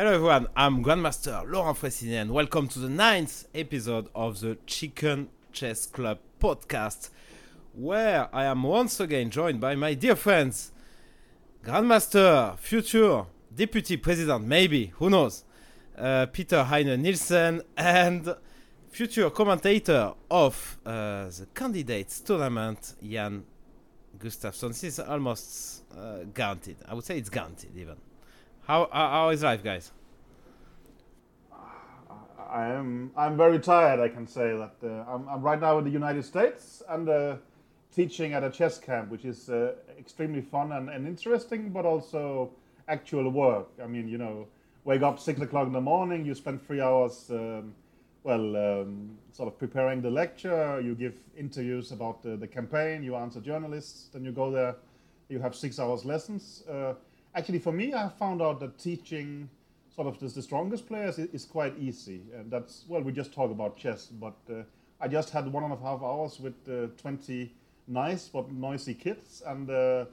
Hello everyone, I'm Grandmaster Laurent Fressinet and welcome to the ninth episode of the Chicken Chess Club podcast, where I am once again joined by my dear friends, Grandmaster, future Deputy President, maybe, who knows, uh, Peter Heine Nielsen, and future commentator of uh, the Candidates Tournament, Jan Gustafsson. This is almost uh, guaranteed. I would say it's guaranteed even. How, how, is life, guys? I am. I'm very tired. I can say that uh, I'm, I'm, right now in the United States and uh, teaching at a chess camp, which is uh, extremely fun and, and, interesting, but also actual work. I mean, you know, wake up six o'clock in the morning. You spend three hours, um, well, um, sort of preparing the lecture. You give interviews about the, the, campaign. You answer journalists. Then you go there. You have six hours lessons. Uh, actually, for me, I found out that teaching sort of the, strongest players is, quite easy. And that's, well, we just talk about chess, but uh, I just had one and a half hours with uh, 20 nice but noisy kids. And uh,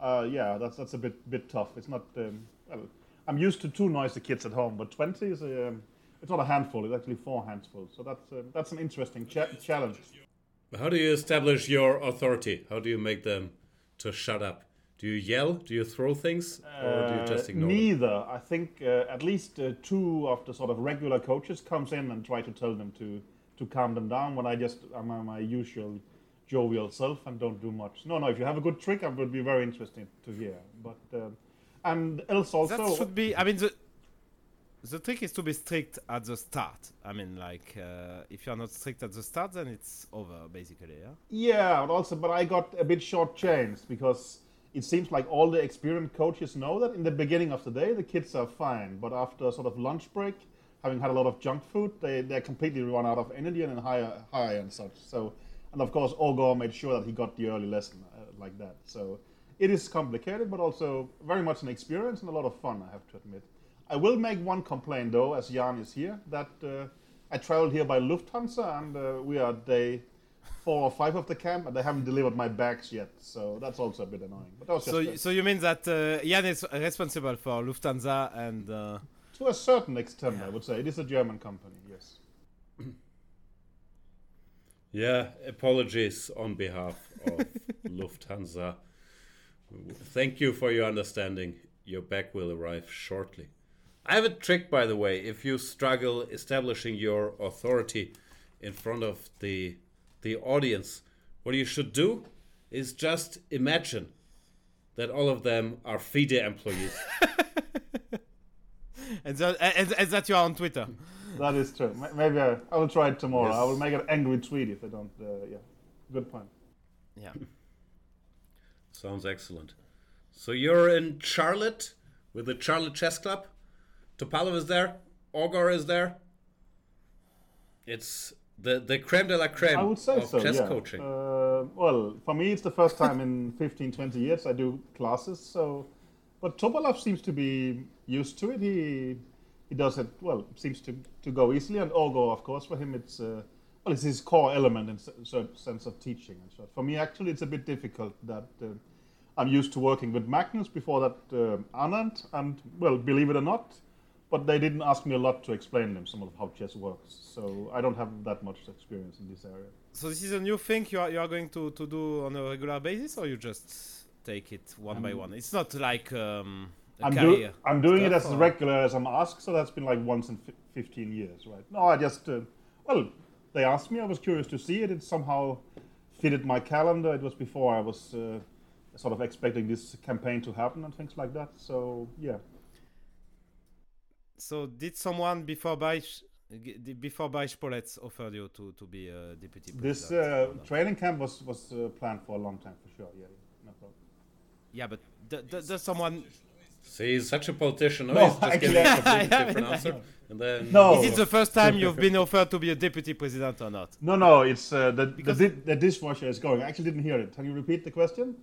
uh, yeah, that's, that's a bit, bit tough. It's not, um, well, I'm used to two noisy kids at home, but 20 is a, um, it's not a handful, it's actually four handfuls. So that's, uh, that's an interesting cha- challenge. How do you establish your authority? How do you make them to shut up? Do you yell? Do you throw things, or do you just uh, ignore? Uh, neither. Them? I think uh, at least uh, two of the sort of regular coaches comes in and try to tell them to to calm them down. When I just am my usual jovial self and don't do much. No, no. If you have a good trick, I would be very interested to hear. But um, and else also that should be. I mean the. The trick is to be strict at the start. I mean, like, uh, if you're not strict at the start, then it's over, basically. Yeah. Yeah, but also, but I got a bit short-changed because it seems like all the experienced coaches know that in the beginning of the day the kids are fine, but after sort of lunch break, having had a lot of junk food, they they completely run out of energy and high high and such. So, and of course, Ogor made sure that he got the early lesson uh, like that. So, it is complicated, but also very much an experience and a lot of fun. I have to admit. I will make one complaint though, as Jan is here, that uh, I traveled here by Lufthansa and uh, we are day four or five of the camp, and they haven't delivered my bags yet. So that's also a bit annoying. But that was so, so you mean that uh, Jan is responsible for Lufthansa and? Uh... To a certain extent, yeah. I would say it is a German company. Yes. yeah. Apologies on behalf of Lufthansa. Thank you for your understanding. Your bag will arrive shortly. I have a trick, by the way. If you struggle establishing your authority in front of the the audience, what you should do is just imagine that all of them are FIDE employees. and, that, and, and that you are on Twitter. That is true. Maybe I, I will try it tomorrow. Yes. I will make an angry tweet if I don't. Uh, yeah, good point. Yeah. Sounds excellent. So you're in Charlotte with the Charlotte Chess Club. Topalov is there. Ogor is there. It's the the creme de la creme I would say of so, chess yeah. coaching. Uh, well, for me, it's the first time in 15, 20 years I do classes. So, but Topalov seems to be used to it. He he does it well. Seems to, to go easily. And Ogo, of course, for him, it's uh, well, it's his core element in certain sense of teaching. And so, for me, actually, it's a bit difficult that. Uh, I'm used to working with Magnus before that uh, Anand, and well, believe it or not, but they didn't ask me a lot to explain them some of how chess works. So I don't have that much experience in this area. So this is a new thing you are you are going to, to do on a regular basis, or you just take it one um, by one? It's not like um, I'm, do, I'm doing it as or? regular as I'm asked. So that's been like once in 15 years, right? No, I just uh, well, they asked me. I was curious to see it. It somehow fitted my calendar. It was before I was uh, sort of expecting this campaign to happen and things like that. So yeah. So did someone before Bayesh before Baryshpolets offered you to, to be a deputy president This uh, training camp was was uh, planned for a long time for sure. Yeah, no problem. Yeah, but does someone? See, he's such a politician. No, he's just giving a completely different answer. And then no. Is it the first time you've been offered to be a deputy president or not? No, no. It's uh, the, the, the dishwasher is going. I actually didn't hear it. Can you repeat the question?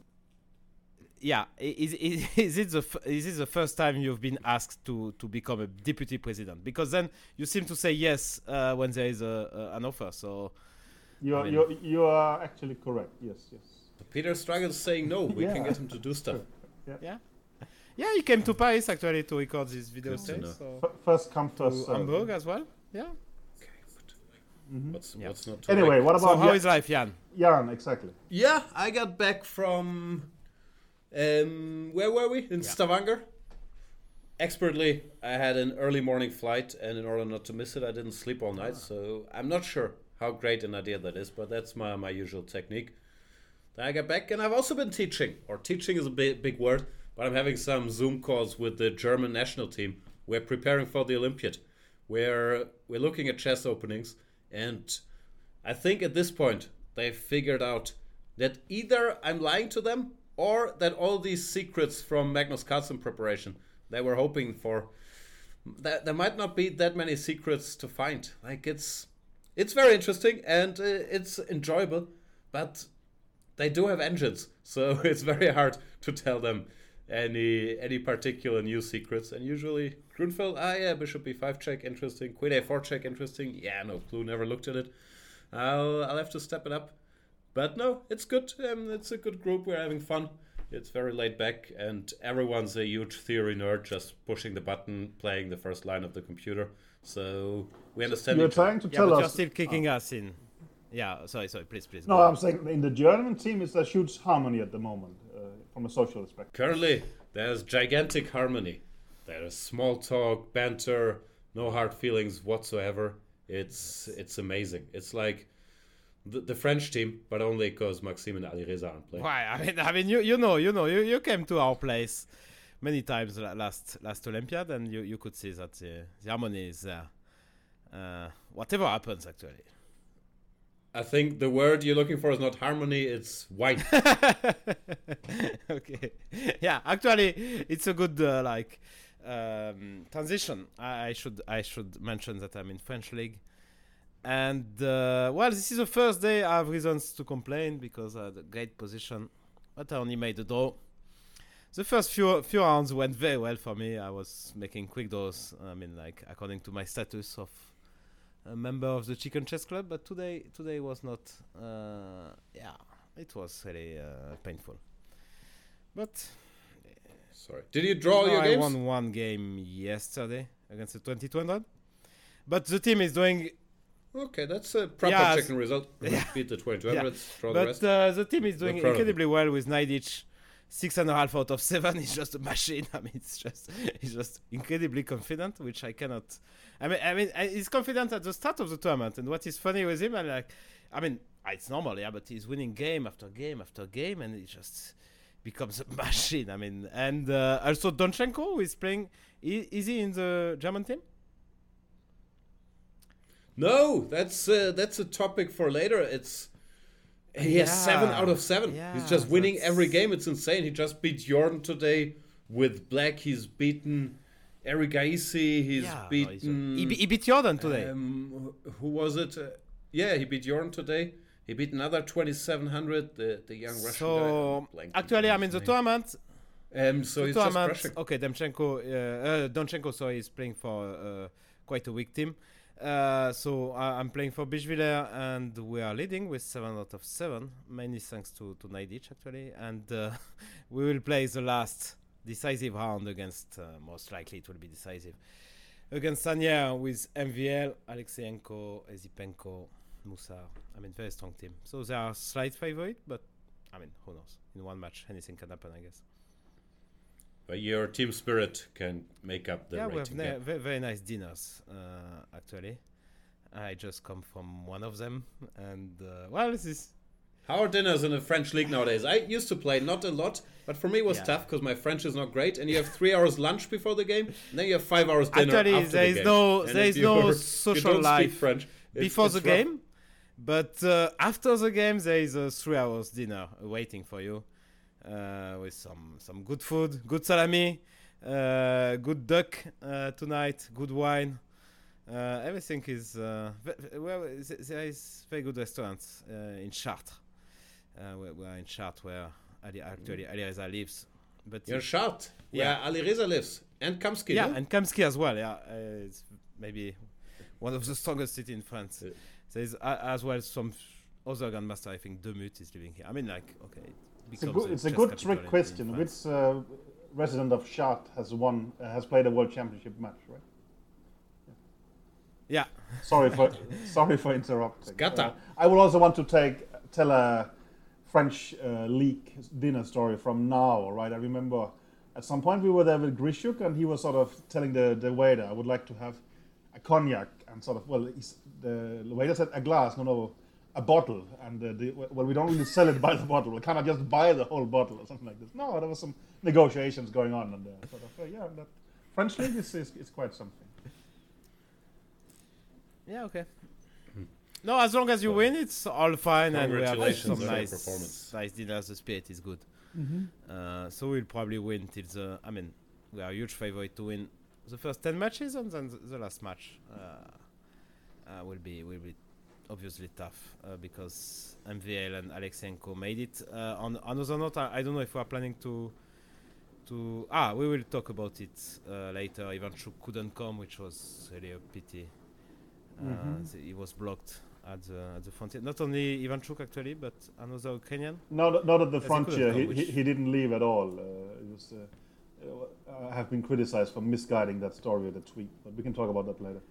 Yeah, is, is, is it the is it the first time you've been asked to to become a deputy president? Because then you seem to say yes uh, when there is a, a, an offer. So you are I mean, you you are actually correct. Yes, yes. Peter struggles saying no. We yeah. can get him to do stuff. Yeah. yeah. Yeah, he came to Paris actually to record this video Good stage. So F- first come, to first serve. Hamburg as well. Yeah. Okay, but what's, Yeah. what's not Anyway, like? what So about how Ja- is life, Jan? Jan? Exactly. Yeah, I got back from um, where were we? In Yeah. Stavanger. Expertly, I had an early morning flight, and in order not to miss it, I didn't sleep all night. So I'm not sure how great an idea that is, but that's my, my usual technique. Then I got back, and I've also been teaching, or teaching is a big, big word, but I'm having some Zoom calls with the German national team. We're preparing for the Olympiad, where we're looking at chess openings, and I think at this point they've figured out that either I'm lying to them or that all these secrets from Magnus Carlsen preparation they were hoping for that there might not be that many secrets to find. Like it's it's very interesting and uh, it's enjoyable, but they do have engines, so it's very hard to tell them any any particular new secrets. And usually Grunfeld, ah yeah, Bishop b5 check, interesting. Queen a4 check, interesting. Yeah, no clue, never looked at it. I'll I'll have to step it up. But no, it's good. Um, it's a good group. We're having fun. It's very laid back, and everyone's a huge theory nerd, just pushing the button, playing the first line of the computer. So we understand. You're trying to Yeah, tell but you're us. still kicking us in. Yeah, sorry, sorry, please, please. No, I'm saying in the German team, it's a huge harmony at the moment uh, from a social perspective. Currently, there's gigantic harmony. There's small talk, banter, no hard feelings whatsoever. It's it's amazing. It's like the, the French team, but only because Maxime and Alireza aren't playing. Why? I mean, I mean, you you know, you know, you, you came to our place many times last last Olympiad, and you, you could see that the, the harmony is there. Uh, whatever happens, actually. I think the word you're looking for is not harmony, it's wine. okay. Yeah, actually, it's a good uh, like um, transition. I, I should I should mention that I'm in French league, and uh, well, this is the first day I have reasons to complain because I had a great position, but I only made a draw. The first few few rounds went very well for me. I was making quick draws. I mean, like according to my status of a member of the Chicken Chess Club, but today today was not. Uh, yeah, it was really uh, painful. But Sorry. Did you draw no, your I games? won one game yesterday against the 2200. But the team is doing. Okay, that's a proper Yeah, chicken result. yeah. Beat the 2200s, draw the But rest. uh, the team is doing incredibly well with Naiditsch. Six and a half out of seven is just a machine. I mean, it's just he's just incredibly confident, which I cannot. I mean, I mean, he's confident at the start of the tournament, and what is funny with him, I like, I mean, it's normal, yeah, but he's winning game after game after game, and he just becomes a machine. I mean, and uh, also Donchenko is playing. Is he in the German team? No, that's uh, that's a topic for later. It's he has seven out of seven. He's just winning that's- every game. It's insane. He just beat Jordan today with black. He's beaten Erigaisi. He's yeah, no, he's a- beaten. he, be- he beat Jordan today. Um, who was it? Uh, yeah, he beat Jordan today. He beat another 2700, the, the young Russian guy. so I'm actually, I'm in the tournament Um, so The he's just tournament-. Okay, Demchenko, uh, uh, Donchenko, sorry, is playing for uh, quite a weak team. Uh, so I, I'm playing for Bischwiller, and we are leading with seven out of seven, mainly thanks to to Naiditsch actually. And uh, we will play the last decisive round against, uh, most likely it will be decisive, against Sanya with MVL, Alekseenko, Esipenko, Moussard. I mean, very strong team. So they are slight favorite, but I mean, who knows? In one match, anything can happen, I guess. But your team spirit can make up the yeah, we have gap. very, very nice dinners, uh, actually. I just come from one of them, and uh, well, this is How are dinners in the French league nowadays? I used to play not a lot, but for me it was Yeah. tough because my French is not great. And you have three hours lunch before the game, and then you have five hours dinner Actually, after there the is game. no- And there is no social life French, before the rough. game, but uh, after the game, there is a three hours dinner waiting for you, uh, with some some good food, good salami, uh, good duck uh, tonight, good wine. Uh, everything is uh, well. There is very good restaurants uh, in Chartres. Uh, we, we are in Chartres, where Ali, actually Alireza lives. But You're shot. Yeah. Yeah, Alireza lives and Kamsky. yeah, no? and Kamsky as well. Yeah, uh, it's maybe one of the strongest cities in France. There's uh, as well some other grandmaster. I think Demut is living here. I mean, like, okay, It's a good, it's a good trick in- in question. Which uh, resident of Chartres has won, uh, has played a World Championship match, right? Yeah. Sorry for sorry for interrupting. Scatta. Uh, I will also want to take tell a French uh, league dinner story from now. Right, I remember at some point we were there with Grischuk, and he was sort of telling the the waiter, "I would like to have a cognac," and sort of well, he's, the, the waiter said a glass, no, no, a bottle, and uh, the, well, we don't really sell it by the bottle. We cannot just buy the whole bottle or something like this. No, there was some negotiations going on, and uh, sort of uh, yeah, that French league is, is, is quite something. Yeah, okay. No, as long as you win, it's all fine, and we have like, Congratulations some nice, performance. nice dinners. The spirit is good. Uh, so we'll probably win till the. I mean, we are a huge favorite to win the first ten matches, and then the, the last match uh, uh, will be will be obviously tough uh, because MVL and Alekseenko made it. Uh, on another note, I, I don't know if we are planning to. To ah, we will talk about it uh, later. Ivanchuk couldn't come, which was really a pity. Uh, the- he was blocked at the at the frontier. Not only Ivanchuk actually, but another Ukrainian. Not, not at the Yes, frontier. He, he, he didn't leave at all. Uh, was, uh, uh, I have been criticized for misguiding that story with a tweet, but we can talk about that later.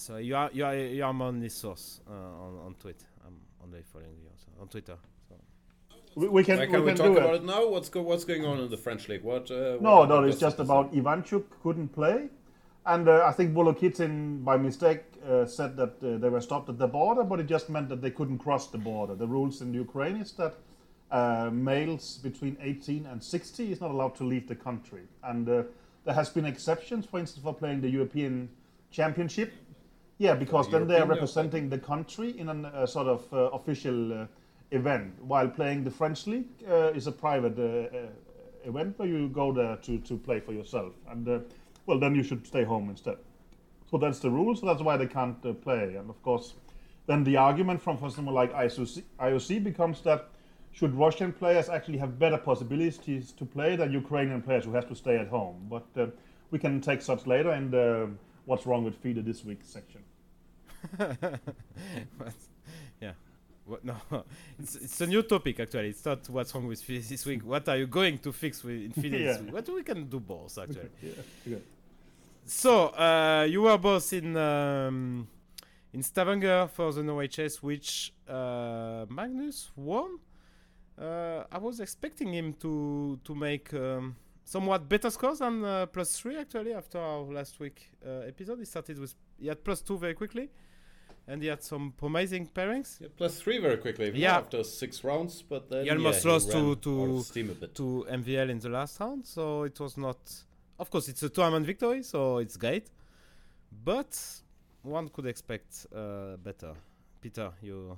So you are you are you are my only source uh, on on Twitter. I'm only following you also on Twitter. So. We, we can, Why we we can talk do about it. it now? What's go What's going on in the French league? What? Uh, No, what no, what it's just it about Ivanchuk couldn't play. And uh, I think Volokitin, by mistake, uh, said that uh, they were stopped at the border, but it just meant that they couldn't cross the border. The rules in Ukraine is that uh, males between 18 and 60 is not allowed to leave the country. And uh, there has been exceptions, for instance, for playing the European Championship. Yeah, because the then they are representing the country in a uh, sort of uh, official uh, event, while playing the French league uh, is a private uh, uh, event where you go there to, to play for yourself. And uh, well, then you should stay home instead. So that's the rule. So that's why they can't uh, play. And of course, then the argument from for someone like IOC, IOC becomes that should Russian players actually have better possibilities to play than Ukrainian players who have to stay at home? But uh, we can take such later in the What's Wrong with FIDE this week section. But, yeah. What, no, it's it's a new topic actually. It's not what's wrong with Phillies this week. What are you going to fix with in Phillies Yeah. What we can do both actually. Yeah, good. So uh, you were both in um, in Stavanger for the NOHS, which uh, Magnus won. Uh, I was expecting him to to make um, somewhat better scores than uh, plus three actually after our last week uh, episode. He started with he had plus two very quickly, and he had some promising pairings. Yeah, plus three very quickly. Yeah. After six rounds, but then He almost yeah, lost to- to- steam a bit. to MVL in the last round, so it was not. Of course, it's a tournament victory, so it's great, but one could expect uh, better. Peter, you.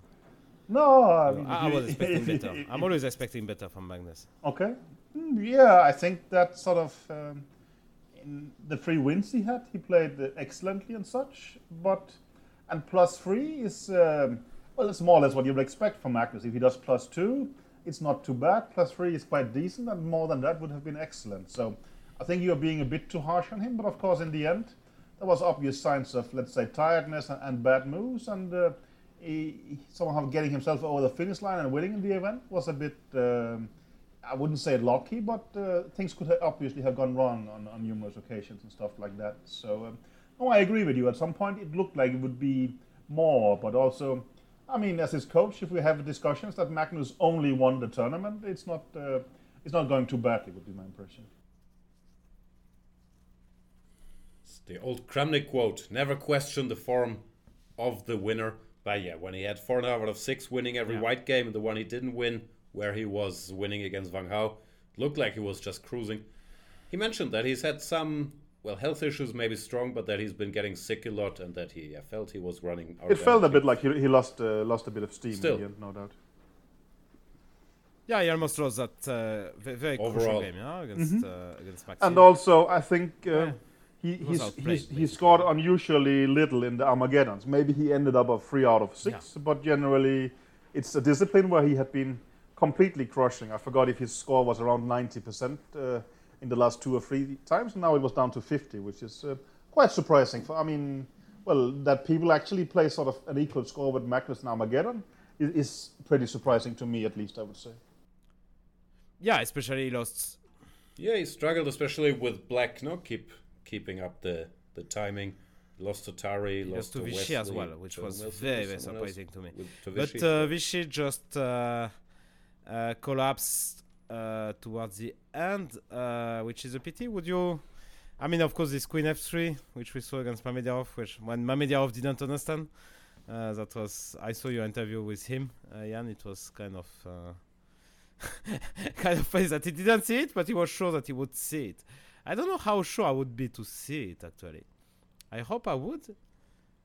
No, I, mean, I, I was expecting better. I'm always expecting better from Magnus. Okay. Mm, Yeah, I think that sort of um, in the three wins he had, he played uh, excellently and such. But and plus three is um, well, it's more or less what you would expect from Magnus. If he does plus two, it's not too bad. Plus three is quite decent, and more than that would have been excellent. So I think you're being a bit too harsh on him. But of course, in the end, there was obvious signs of let's say tiredness and, and bad moves, and uh, he, somehow getting himself over the finish line and winning in the event was a bit. Um, I wouldn't say lucky, but uh, things could ha- obviously have gone wrong on, on numerous occasions and stuff like that. So, um, no, I agree with you. At some point, it looked like it would be more, but also, I mean, as his coach, if we have discussions that Magnus only won the tournament, it's not uh, it's not going too badly. Would be my impression. It's the old Kramnik quote: "Never question the form of the winner." But yeah, when he had four out of six, winning every Yeah. white game, and the one he didn't win, where he was winning against Wang Hao, looked like he was just cruising. He mentioned that he's had some well health issues, maybe strong, but that he's been getting sick a lot, and that he yeah, felt he was running. It felt a bit like he, he lost uh, lost a bit of steam Still. in the end, no doubt. Yeah, he almost lost that uh, ve- very crucial Overall. game, yeah, against uh, against Maxi. Mm-hmm. And also, I think uh, Yeah. he he's, he's, he scored unusually little in the Armageddons. Maybe he ended up a three out of six, but generally, it's a discipline where he had been completely crushing. I forgot if his score was around ninety percent uh, in the last two or three times. Now it was down to fifty, which is uh, quite surprising. For I mean, well, that people actually play sort of an equal score with Magnus and Armageddon is, is pretty surprising to me, at least I would say. yeah, especially he lost Yeah, he struggled especially with Black. No, keep keeping up the the timing. Lost to Tari, He lost lost to to Vishy as well, which was Wilson, very, very someone else, surprising to me. with- to But Vishy. uh, Vishy just uh, uh, collapsed uh, towards the end, uh, which is a pity. Would you? I mean, of course, this Queen F3, which we saw against Mamedov, which when Mamedov didn't understand, uh, that was. I saw your interview with him, uh, Jan. It was kind of. Uh, kind of face that he didn't see it, but he was sure that he would see it. I don't know how sure I would be to see it actually. I hope I would.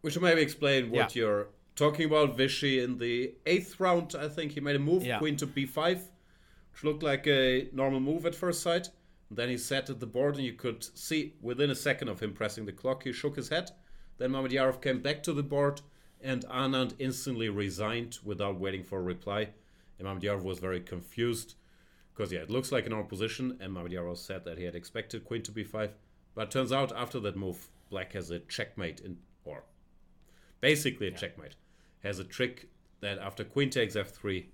We should maybe explain what Yeah. you're talking about. Vishy in the eighth round, I think he made a move, Yeah. queen to b5, which looked like a normal move at first sight. And then he sat at the board, and you could see within a second of him pressing the clock, he shook his head. Then Mamedyarov came back to the board, and Anand instantly resigned without waiting for a reply. And Mamedyarov was very confused because yeah, it looks like an normal position, and Mamedyarov said that he had expected queen to b5, but turns out after that move, Black has a checkmate in or basically a checkmate. Has a trick that after queen takes f3,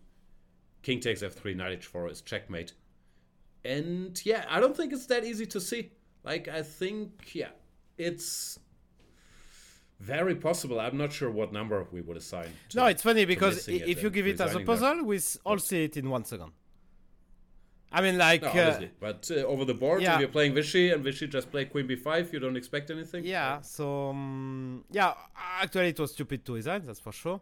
king takes f3, knight h4 is checkmate. And yeah, I don't think it's that easy to see. Like I think yeah, it's very possible. I'm not sure what number we would assign. to- No, it's funny because it if you give it as a there. puzzle, we all see it in one second. I mean, like, No, uh, obviously. But uh, over the board, yeah. if you're playing Vishy and Vishy just play Queen B5, you don't expect anything. yeah. So um, yeah, actually, it was stupid to resign. That's for sure.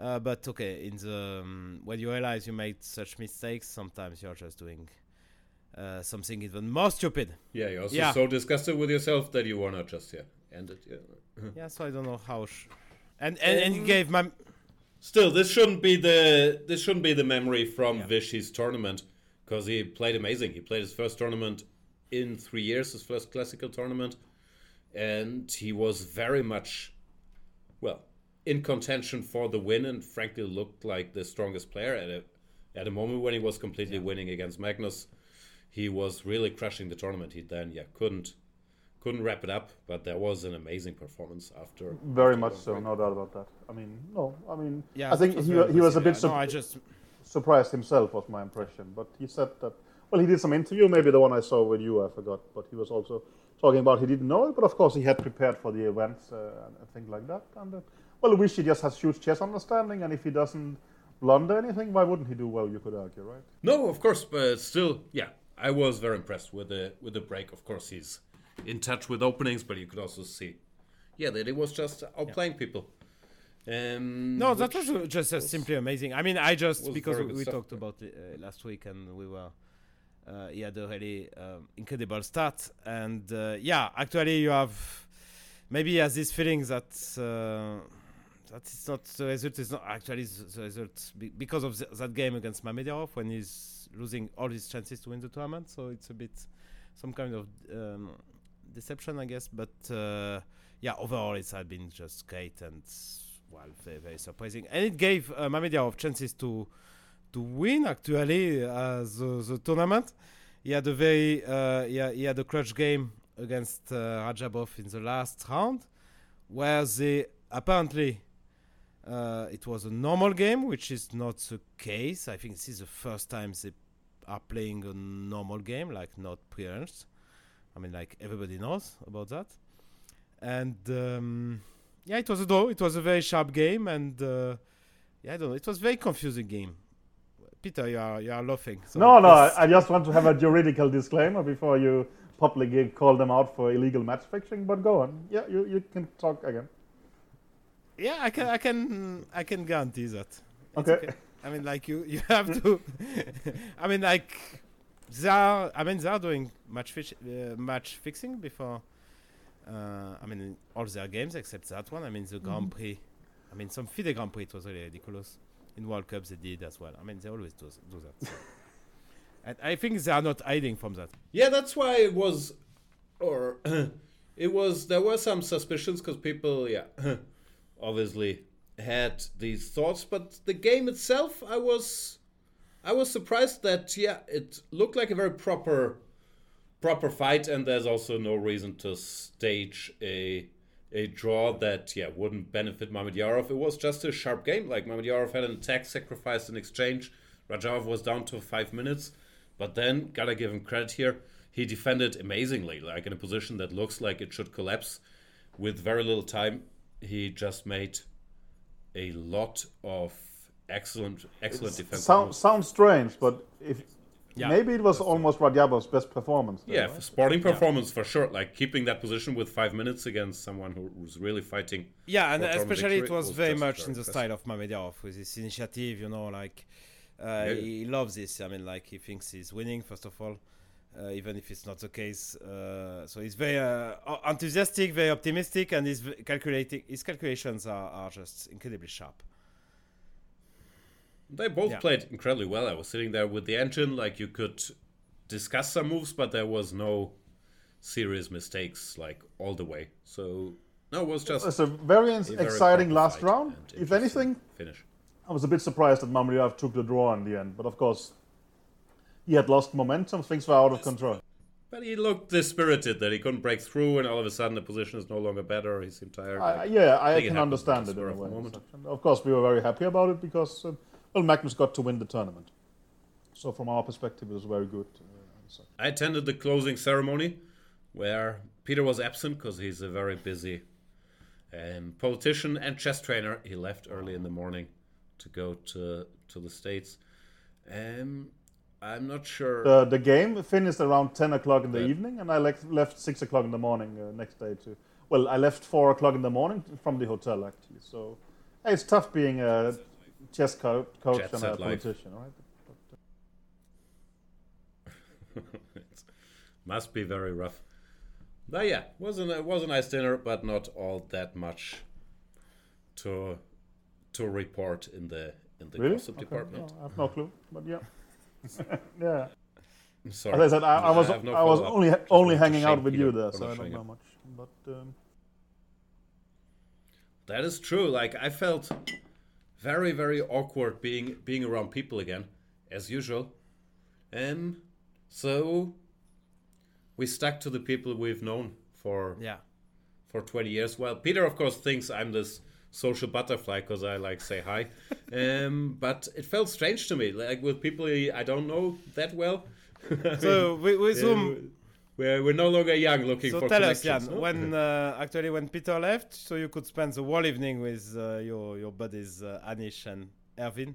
Uh, but okay, in the um, when you realize you made such mistakes, sometimes you're just doing uh, something even more stupid. Yeah, you're also Yeah. so disgusted with yourself that you wanna just yeah end it. Yeah. yeah. So I don't know how. Sh- and and, and he gave my Still, this shouldn't be the this shouldn't be the memory from Yeah. Vishy's tournament because he played amazing. He played his first tournament in three years, his first classical tournament, and he was very much well in contention for the win, and frankly looked like the strongest player at a at a moment when he was completely winning against Magnus. He was really crushing the tournament. He then yeah couldn't couldn't wrap it up, but there was an amazing performance after. Very much so, no doubt about that. I mean, no, I mean, yeah. I think that he, he was a bit Yeah, sup- no, I just surprised himself, was my impression. But he said that, well, he did some interview, maybe the one I saw with you, I forgot. But he was also talking about he didn't know it, but of course he had prepared for the events uh, and things like that. And uh, well, Vishy just has huge chess understanding, and if he doesn't blunder anything, why wouldn't he do well? You could argue, right? No, of course, but still, yeah, I was very impressed with the with the break. Of course, he's in touch with openings, but you could also see, yeah, that he was just outplaying people. Um, No, that was just uh, simply amazing. I mean, I just because we, we talked about it uh, last week and we were uh, he had a really um, incredible start and uh, yeah, actually you have maybe he has this feeling that uh, that it's not the result is not actually the result because of the, that game against Mamedov when he's losing all his chances to win the tournament. So it's a bit some kind of um, deception, I guess. But uh, yeah, overall it's had been just great and well, very very surprising, and it gave uh, Mamedov chances to to win actually uh, the the tournament. He had a very uh, he, had, he had a clutch game against uh, Radjabov in the last round, where they apparently uh, it was a normal game, which is not the case. I think this is the first time they are playing a normal game, like not pre-arranged. I mean, like everybody knows about that. And um, yeah, it was a draw. It was a very sharp game, and uh, yeah, I don't know. It was a very confusing game. Peter, you are you are laughing. So no, no, I, I just want to have a juridical disclaimer before you publicly call them out for illegal match fixing. But go on. Yeah, you, you can talk again. Yeah, I can I can I can guarantee that. It's Okay. I mean, like you, you have to. I mean, like they are. I mean, they are doing match fish, uh, match fixing before. Uh, I mean, all their games except that one. I mean, the Grand Prix. I mean, some FIDE Grand Prix it was really ridiculous. In World Cups they did as well. I mean, they always do, do that. so. and I think they are not hiding from that. Yeah, that's why it was, or it was. There were some suspicions because people, yeah, obviously had these thoughts. But the game itself, I was, I was surprised that yeah, it looked like a very proper, proper fight, and there's also no reason to stage a a draw that yeah wouldn't benefit Mamedyarov. It was just a sharp game. Like Mamedyarov had an attack sacrificed in exchange. Rajov was down to five minutes, but then gotta give him credit here. he defended amazingly, like in a position that looks like it should collapse. With very little time, he just made a lot of excellent, excellent defense. Sound, sounds strange, but if Yeah. maybe it was almost Radjabov's best performance. there, Yeah, right? sporting performance for sure. Like keeping that position with five minutes against someone who was really fighting. Yeah, and especially it was was very much very in the impressive. style of Mamedov with his initiative, you know, like uh, Yeah. he loves this. I mean, like he thinks he's winning first of all, uh, even if it's not the case. Uh, so he's very uh, enthusiastic, very optimistic, and his v- calculating his calculations are, are just incredibly sharp. They both Yeah. played incredibly well. I was sitting there with the engine, like you could discuss some moves, but there was no serious mistakes, like all the way. So no, it was just It's a very a very exciting last round. If anything, finish. I was a bit surprised that Mamedov took the draw in the end, but of course, he had lost momentum. Things were out of control. But he looked dispirited that he couldn't break through, and all of a sudden the position is no longer better. He seemed tired. I, like- yeah, I it can understand it in a of way. And Of course, we were very happy about it because uh, well, Magnus got to win the tournament. So from our perspective, it was very good. Uh, I attended the closing ceremony where Peter was absent because he's a very busy um, politician and chess trainer. He left early in the morning to go to to the states. Um, I'm not sure. the, the game finished around 10 o'clock in the evening, and I left, left 6 o'clock in the morning uh, next day to. Well, I left 4 o'clock in the morning from the hotel, actually. So hey, it's tough being a chess co- coach and a set life. politician, right? it must be very rough. But yeah, was a it was a nice dinner, but not all that much to to report in the in the Really? gossip Okay, department. no, I have no clue, but yeah. yeah. Sorry. As I said, I, I was have no I was only only hanging out with Peter you there, so I don't up. know much. But um, That is true. Like I felt very, very awkward being being around people again, as usual. And so we stuck to the people we've known for Yeah, for 20 years. Well, Peter, of course, thinks I'm this social butterfly because I like say hi. um, but it felt strange to me, like with people I don't know that well. So we, we uh, zoom. we're, we're no longer young looking So for tell us, Jan, no? when uh, actually when Peter left, so you could spend the whole evening with uh, your your buddies uh, Anish and Erwin,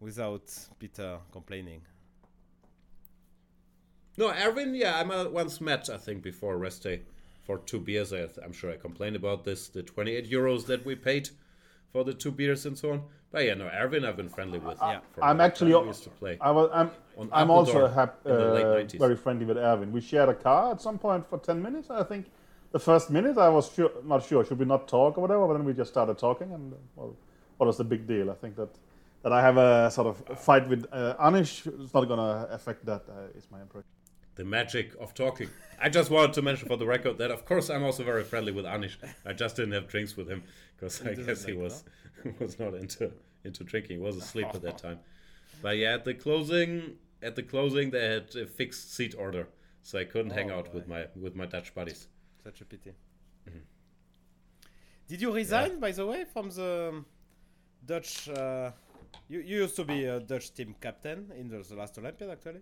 without Peter complaining. No, Erwin, yeah, I once met, I think, before rest day for two beers. I, I'm sure I complained about this, the 28 euros that we paid for the two beers and so on. But yeah, no, Erwin, I've been friendly with. Yeah. for a I'm actually time. Used to play. I was I'm On I'm also hap- in the late uh, 90s. very friendly with Erwin. We shared a car at some point for 10 minutes. I think the first minute I was sure, not sure should we not talk or whatever, but then we just started talking and well, what was the big deal? I think that that I have a sort of fight with uh, Anish is not going to affect that. Uh, is my impression. The magic of talking. I just wanted to mention for the record that, of course, I'm also very friendly with Anish. I just didn't have drinks with him because I guess he was was not into into drinking. He was asleep at that time. But yeah, at the closing, at the closing, they had a fixed seat order, so I couldn't hang Oh, out with my with my Dutch buddies. Such a pity. Did you resign, by the way, from the Dutch? Uh, you, you used to be a Dutch team captain in the, the last Olympiad, actually.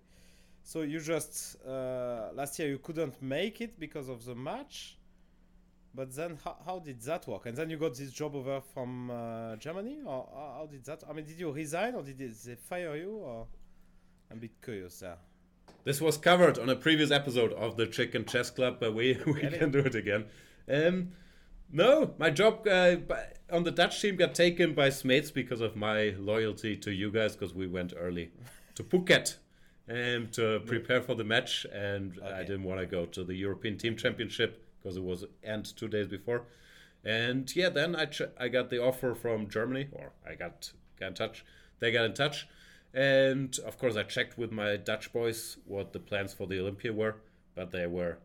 So you just uh, last year you couldn't make it because of the match. But then how, how did that work? And then you got this job over from uh, Germany, or how did that? I mean, did you resign or did they they fire you? Or I'm a bit curious there. This was covered on a previous episode of the Chicken Chess Club, but we, we Really? can do it again. Um, no, my job uh, on the Dutch team got taken by Smeets because of my loyalty to you guys, because we went early to Phuket um, to prepare for the match, and I didn't want to go to the European Team Championship because it was end two days before. And yeah, then I ch- I got the offer from Germany, or I got got in touch. They got in touch, and of course I checked with my Dutch boys what the plans for the Olympia were, but they were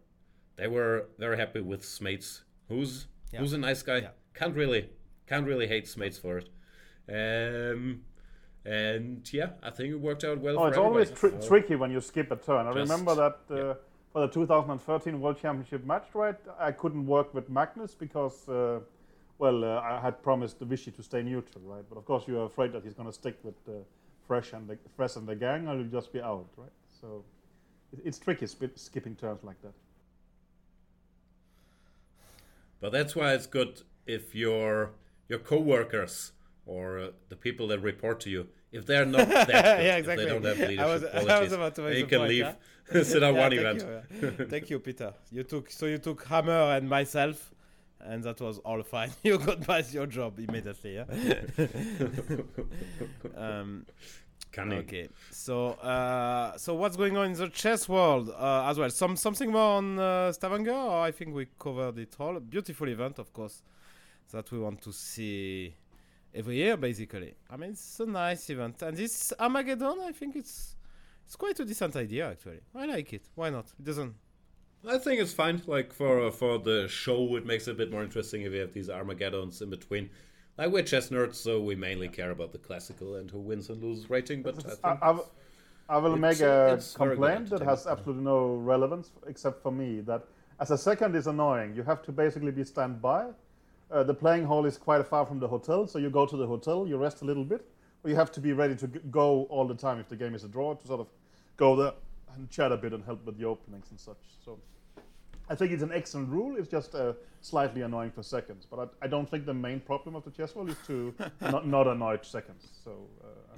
they were very happy with Smeets, who's Yeah. who's a nice guy. Yeah. Can't really can't really hate Smeets for it. Um, and yeah, I think it worked out well. Oh, it's always everybody. tri- So- tricky when you skip a turn. I Just- remember that uh, yeah. for the 2013 World Championship match, right? I couldn't work with Magnus because, uh, well, uh, I had promised Vishy to stay neutral, right? But of course, you're afraid that he's going to stick with uh, Fresh and the Fresh and the gang, or you'll just be out, right? So it- it's tricky sp- skipping turns like that. But that's why it's good if your your coworkers or uh, the people that report to you, if they're not that good, Yeah, exactly. they don't have I leadership was- I was qualities, about to make then you can point, leave, sit on Yeah, one thank event. you, yeah. thank you, Peter. You took so you took Hammer and myself, and that was all fine. you got past your job immediately. Yeah. um, Cunning. okay. So uh, so what's going on in the chess world uh, as well? Some something more on uh, Stavanger, or I think we covered it all. Beautiful event, of course, that we want to see every year, basically. I mean, it's a nice event, and this Armageddon, I think it's it's quite a decent idea actually. I like it. Why not? It doesn't. I think it's fine. Like for for the show, it makes it a bit more interesting if you have these Armageddons in between. Like we're chess nerds, so we mainly care about the classical and who wins and loses rating. But I think I, I, w- I will It's, make uh, a it's very good complaint that has absolutely no relevance except for me. That as a second is annoying. You have to basically be standby. Uh, the playing hall is quite far from the hotel, so you go to the hotel, you rest a little bit, but you have to be ready to go all the time if the game is a draw to sort of go there and chat a bit and help with the openings and such. So I think it's an excellent rule. It's just uh, slightly annoying for seconds, but I, I don't think the main problem of the chess world is to not, not annoy seconds. So uh,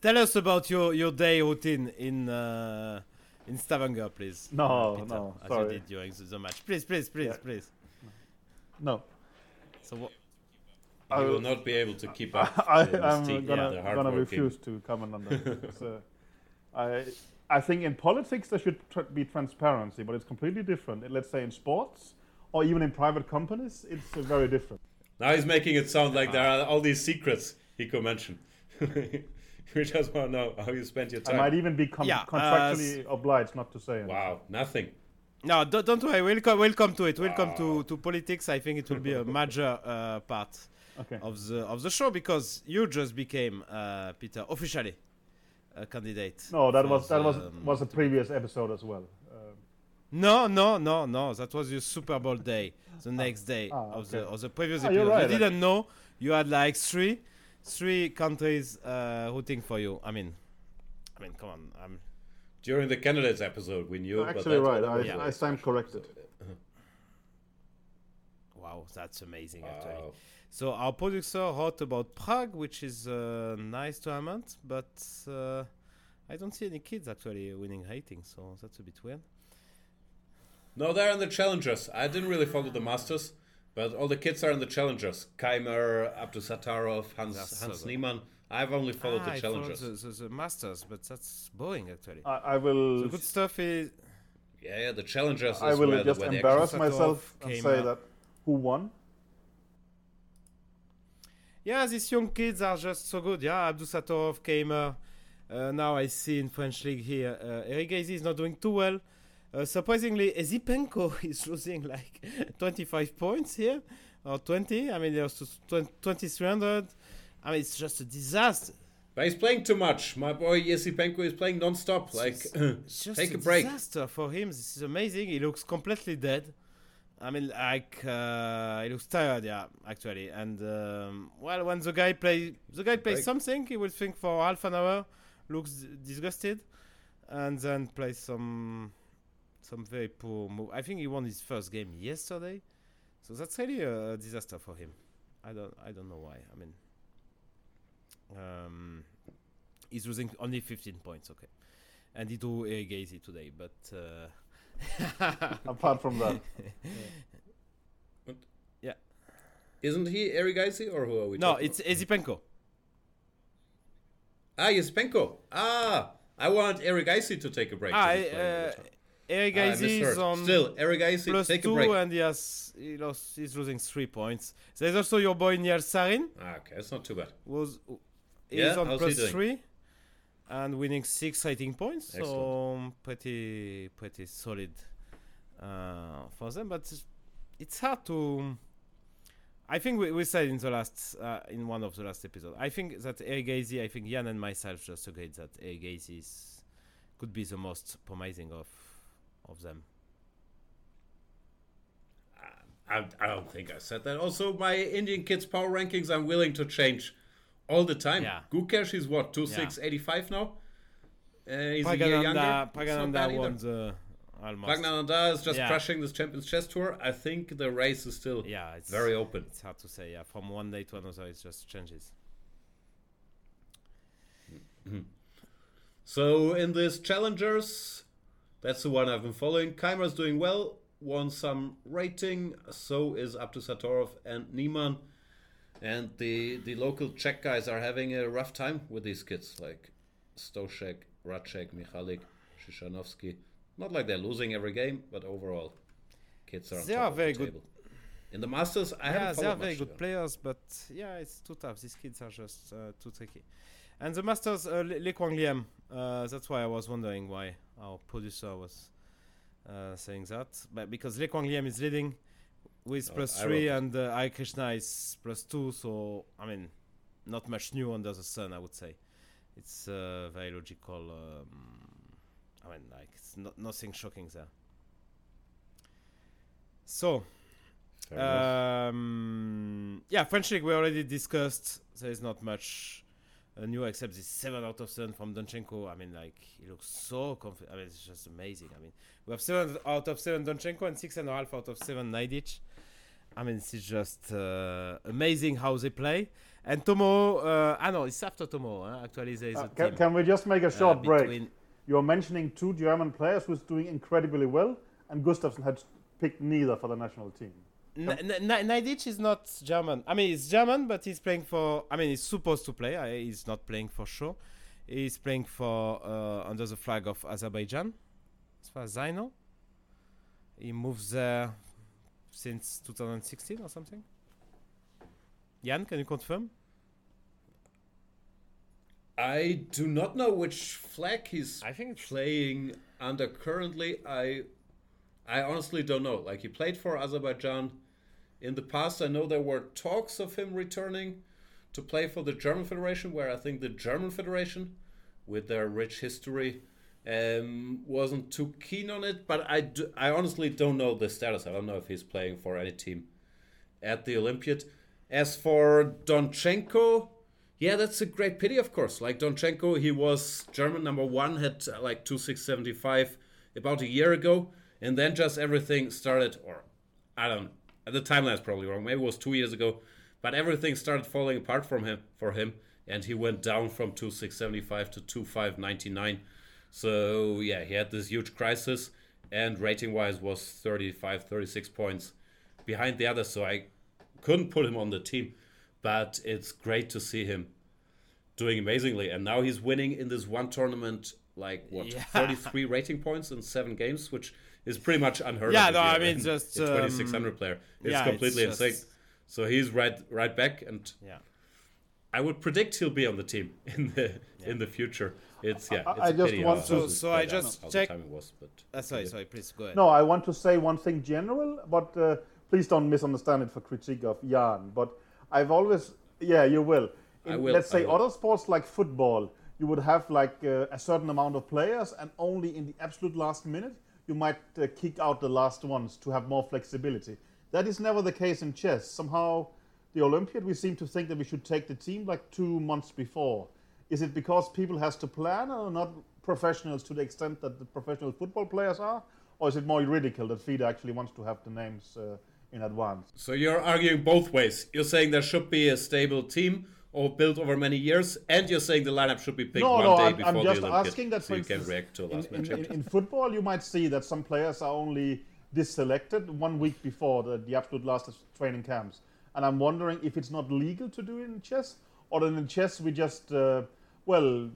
Tell us about your, your day routine in uh, in Stavanger, please. No, uh, Peter, no, as sorry. you did during the, the match. Please, please, please, Yeah. please. no. So what? you will I'll- not be able to keep up. I, I'm gonna, the gonna refuse to comment on that. because, uh, I, I think in politics there should tr- be transparency, but it's completely different. Let's say in sports or even in private companies, it's uh, very different. Now he's making it sound like there are all these secrets he could mention. we just want to know how you spent your time. I might even be com- Yeah, uh, contractually obliged not to say anything. Wow, nothing. No, don't, don't worry. We'll come, we'll come to it. We'll come to, to politics. I think it will be a major uh, part Okay. of the of the show because you just became uh, Peter officially a candidate. No, that was that was the, um, was a previous episode as well. Uh, No, no, no, no. That was your Super Bowl day, the next day ah, of the of the previous Ah, episode. right, you didn't know you had like three, three countries uh, rooting for you. I mean, I mean, come on. I'm During the candidates episode, we knew. but actually, that's right. I, was Yeah. I stand corrected. wow, that's amazing actually. Wow. So our producer wrote about Prague, which is a nice tournament, but uh, I don't see any kids actually winning rating, so that's a bit weird. No, they're in the challengers. I didn't really follow the masters, but all the kids are in the challengers. Keymer, Abdusattorov, Hans That's Hans so good. Niemann. I've only followed Ah, the I challengers. the, the, the masters, but that's boring actually. I, I will. the good stuff is Yeah, yeah, the challengers. I is will where just the, where the embarrass myself and say up. that who won. Yeah, these young kids are just so good. Yeah, Abdusattorov, Keymer. Uh, now I see in French league here, uh, Erigaisi is not doing too well. Uh, surprisingly, Esipenko is losing like 25 points here, or 20. I mean, there's 2300. I mean, it's just a disaster. But he's playing too much. My boy Esipenko is playing non-stop. Like, It's just take a, a break. disaster for him. This is amazing. He looks completely dead. I mean, like uh, he looks tired, yeah, actually. And um, well, when the guy play, the guy plays Break. something, he will think for half an hour, looks disgusted, and then plays some some very poor move. I think he won his first game yesterday, so that's really a disaster for him. I don't I don't know why. I mean, um, he's losing only 15 points. Okay, and he drew Erigaisi today, but. Uh, Apart from that, isn't he Erigaisi or who are we? no, it's Esipenko. about? ah Esipenko. Ah, I want Erigaisi to take a break. Ah, He's playing all the uh, time. Eric Ah, I Gazy is misheard. on Still, Erigaisi, plus take a break. and he has he lost. He's losing three points. There's also your boy Nihal Sarin, Ah, okay, it's not too bad. was he's Yeah, on plus doing? three, and winning six rating points. So um, pretty pretty solid uh, for them. But it's hard to. I think we, we said in the last uh, in one of the last episodes. I think that Eric I think Jan and myself just agreed that Erigaisi is, could be the most promising of of them. I, I don't think I said that. Also, my Indian kids power rankings, I'm willing to change all the time. Yeah. Gukesh is what, 2685 now? Uh, he's a year younger. Praggnanandhaa, It's not Praggnanandhaa bad either. won the almost. Praggnanandhaa is just Yeah. crushing this Champions Chess Tour. I think the race is still Yeah, it's very open. It's hard to say. Yeah, from one day to another, it just changes. So in this challengers, that's the one I've been following. Keymer's doing well, won some rating. So is Abdusattorov and Niemann. And the the local Czech guys are having a rough time with these kids, like Stoshek, Racek, Michalik, Shishanovsky. Not like they're losing every game, but overall, kids are They are very the good. table. In the Masters, I yeah, they are very good players, but yeah, it's too tough. These kids are just uh, too tricky. And the Masters, uh, Le Le Quang Liem, uh, that's why I was wondering why our producer was uh, saying that. But because Le Quang Liem is leading with Oh, three, and uh, Harikrishna is plus two, so I mean, not much new under the sun, I would say. It's uh, very logical. Um, I mean, like, it's not, nothing shocking there. So, um, yeah, French League we already discussed. There is not much uh, new except this seven out of seven from Donchenko. I mean, like he looks so confident. I mean, it's just amazing. I mean, we have seven out of seven Donchenko and six and a half out of seven Naiditsch. I mean, it's just uh, amazing how they play. And Tomo, uh, ah no, it's after Tomo. Huh? Actually, there is Uh, a can, team. can we just make a uh, short break? You're mentioning two German players who's doing incredibly well, and Gustafsson had picked neither for the national team. N- N- N- Naiditsch is not German. I mean, he's German, but he's playing for. I mean, he's supposed to play. I, he's not playing for sure. He's playing for uh, under the flag of Azerbaijan, as far as I know. He moves there since 2016 or something. Jan, can you confirm? I do not know which flag he's I think playing under currently. I I honestly don't know. Like he played for Azerbaijan in the past. I know there were talks of him returning to play for the German Federation, where I think the German Federation, with their rich history, um, wasn't too keen on it. But I, do, I honestly don't know the status. I don't know if he's playing for any team at the Olympiad. As for Donchenko, yeah, that's a great pity, of course. Like Donchenko, he was German number one, had uh, like 2675 about a year ago, and then just everything started, or I don't at the timeline is probably wrong, maybe it was two years ago, but everything started falling apart from him for him, and he went down from 2675 to 2599. So yeah, he had this huge crisis, and rating wise was 35, 36 points behind the others. So I couldn't put him on the team, but it's great to see him doing amazingly. And now he's winning in this one tournament, like what, Yeah. 33 rating points in seven games, which is pretty much unheard Yeah, of. no, I mean, an- just, a 2600 um, player. It's yeah, it's completely just- insane. So he's right, right back, and yeah. I would predict he'll be on the team in the in the future. It's yeah. I- It's I a just pity want to- So- so I just check- timing was, but Uh, sorry, sorry. Please go ahead. No, I want to say one thing general, but uh, please don't misunderstand it for critique of Jan. But I've always, yeah, you will. I In, will, Let's I say will. other sports like football, you would have like uh, a certain amount of players, and only in the absolute last minute you might uh, kick out the last ones to have more flexibility. That is never the case in chess. Somehow, the Olympiad, we seem to think that we should take the team like two months before. Is it because people has to plan, or not professionals to the extent that the professional football players are, or is it more juridical that FIDE actually wants to have the names uh, in advance? So you're arguing both ways. You're saying there should be a stable team or built over many years, and you're saying the lineup should be picked No, one no, day I'm- before I'm just the Olympiad, asking that, so you can react to In, last in, in, in football, you might see that some players are only deselected one week before the, the absolute last training camps. And I'm wondering if it's not legal to do it in chess, or in chess we just, uh, well,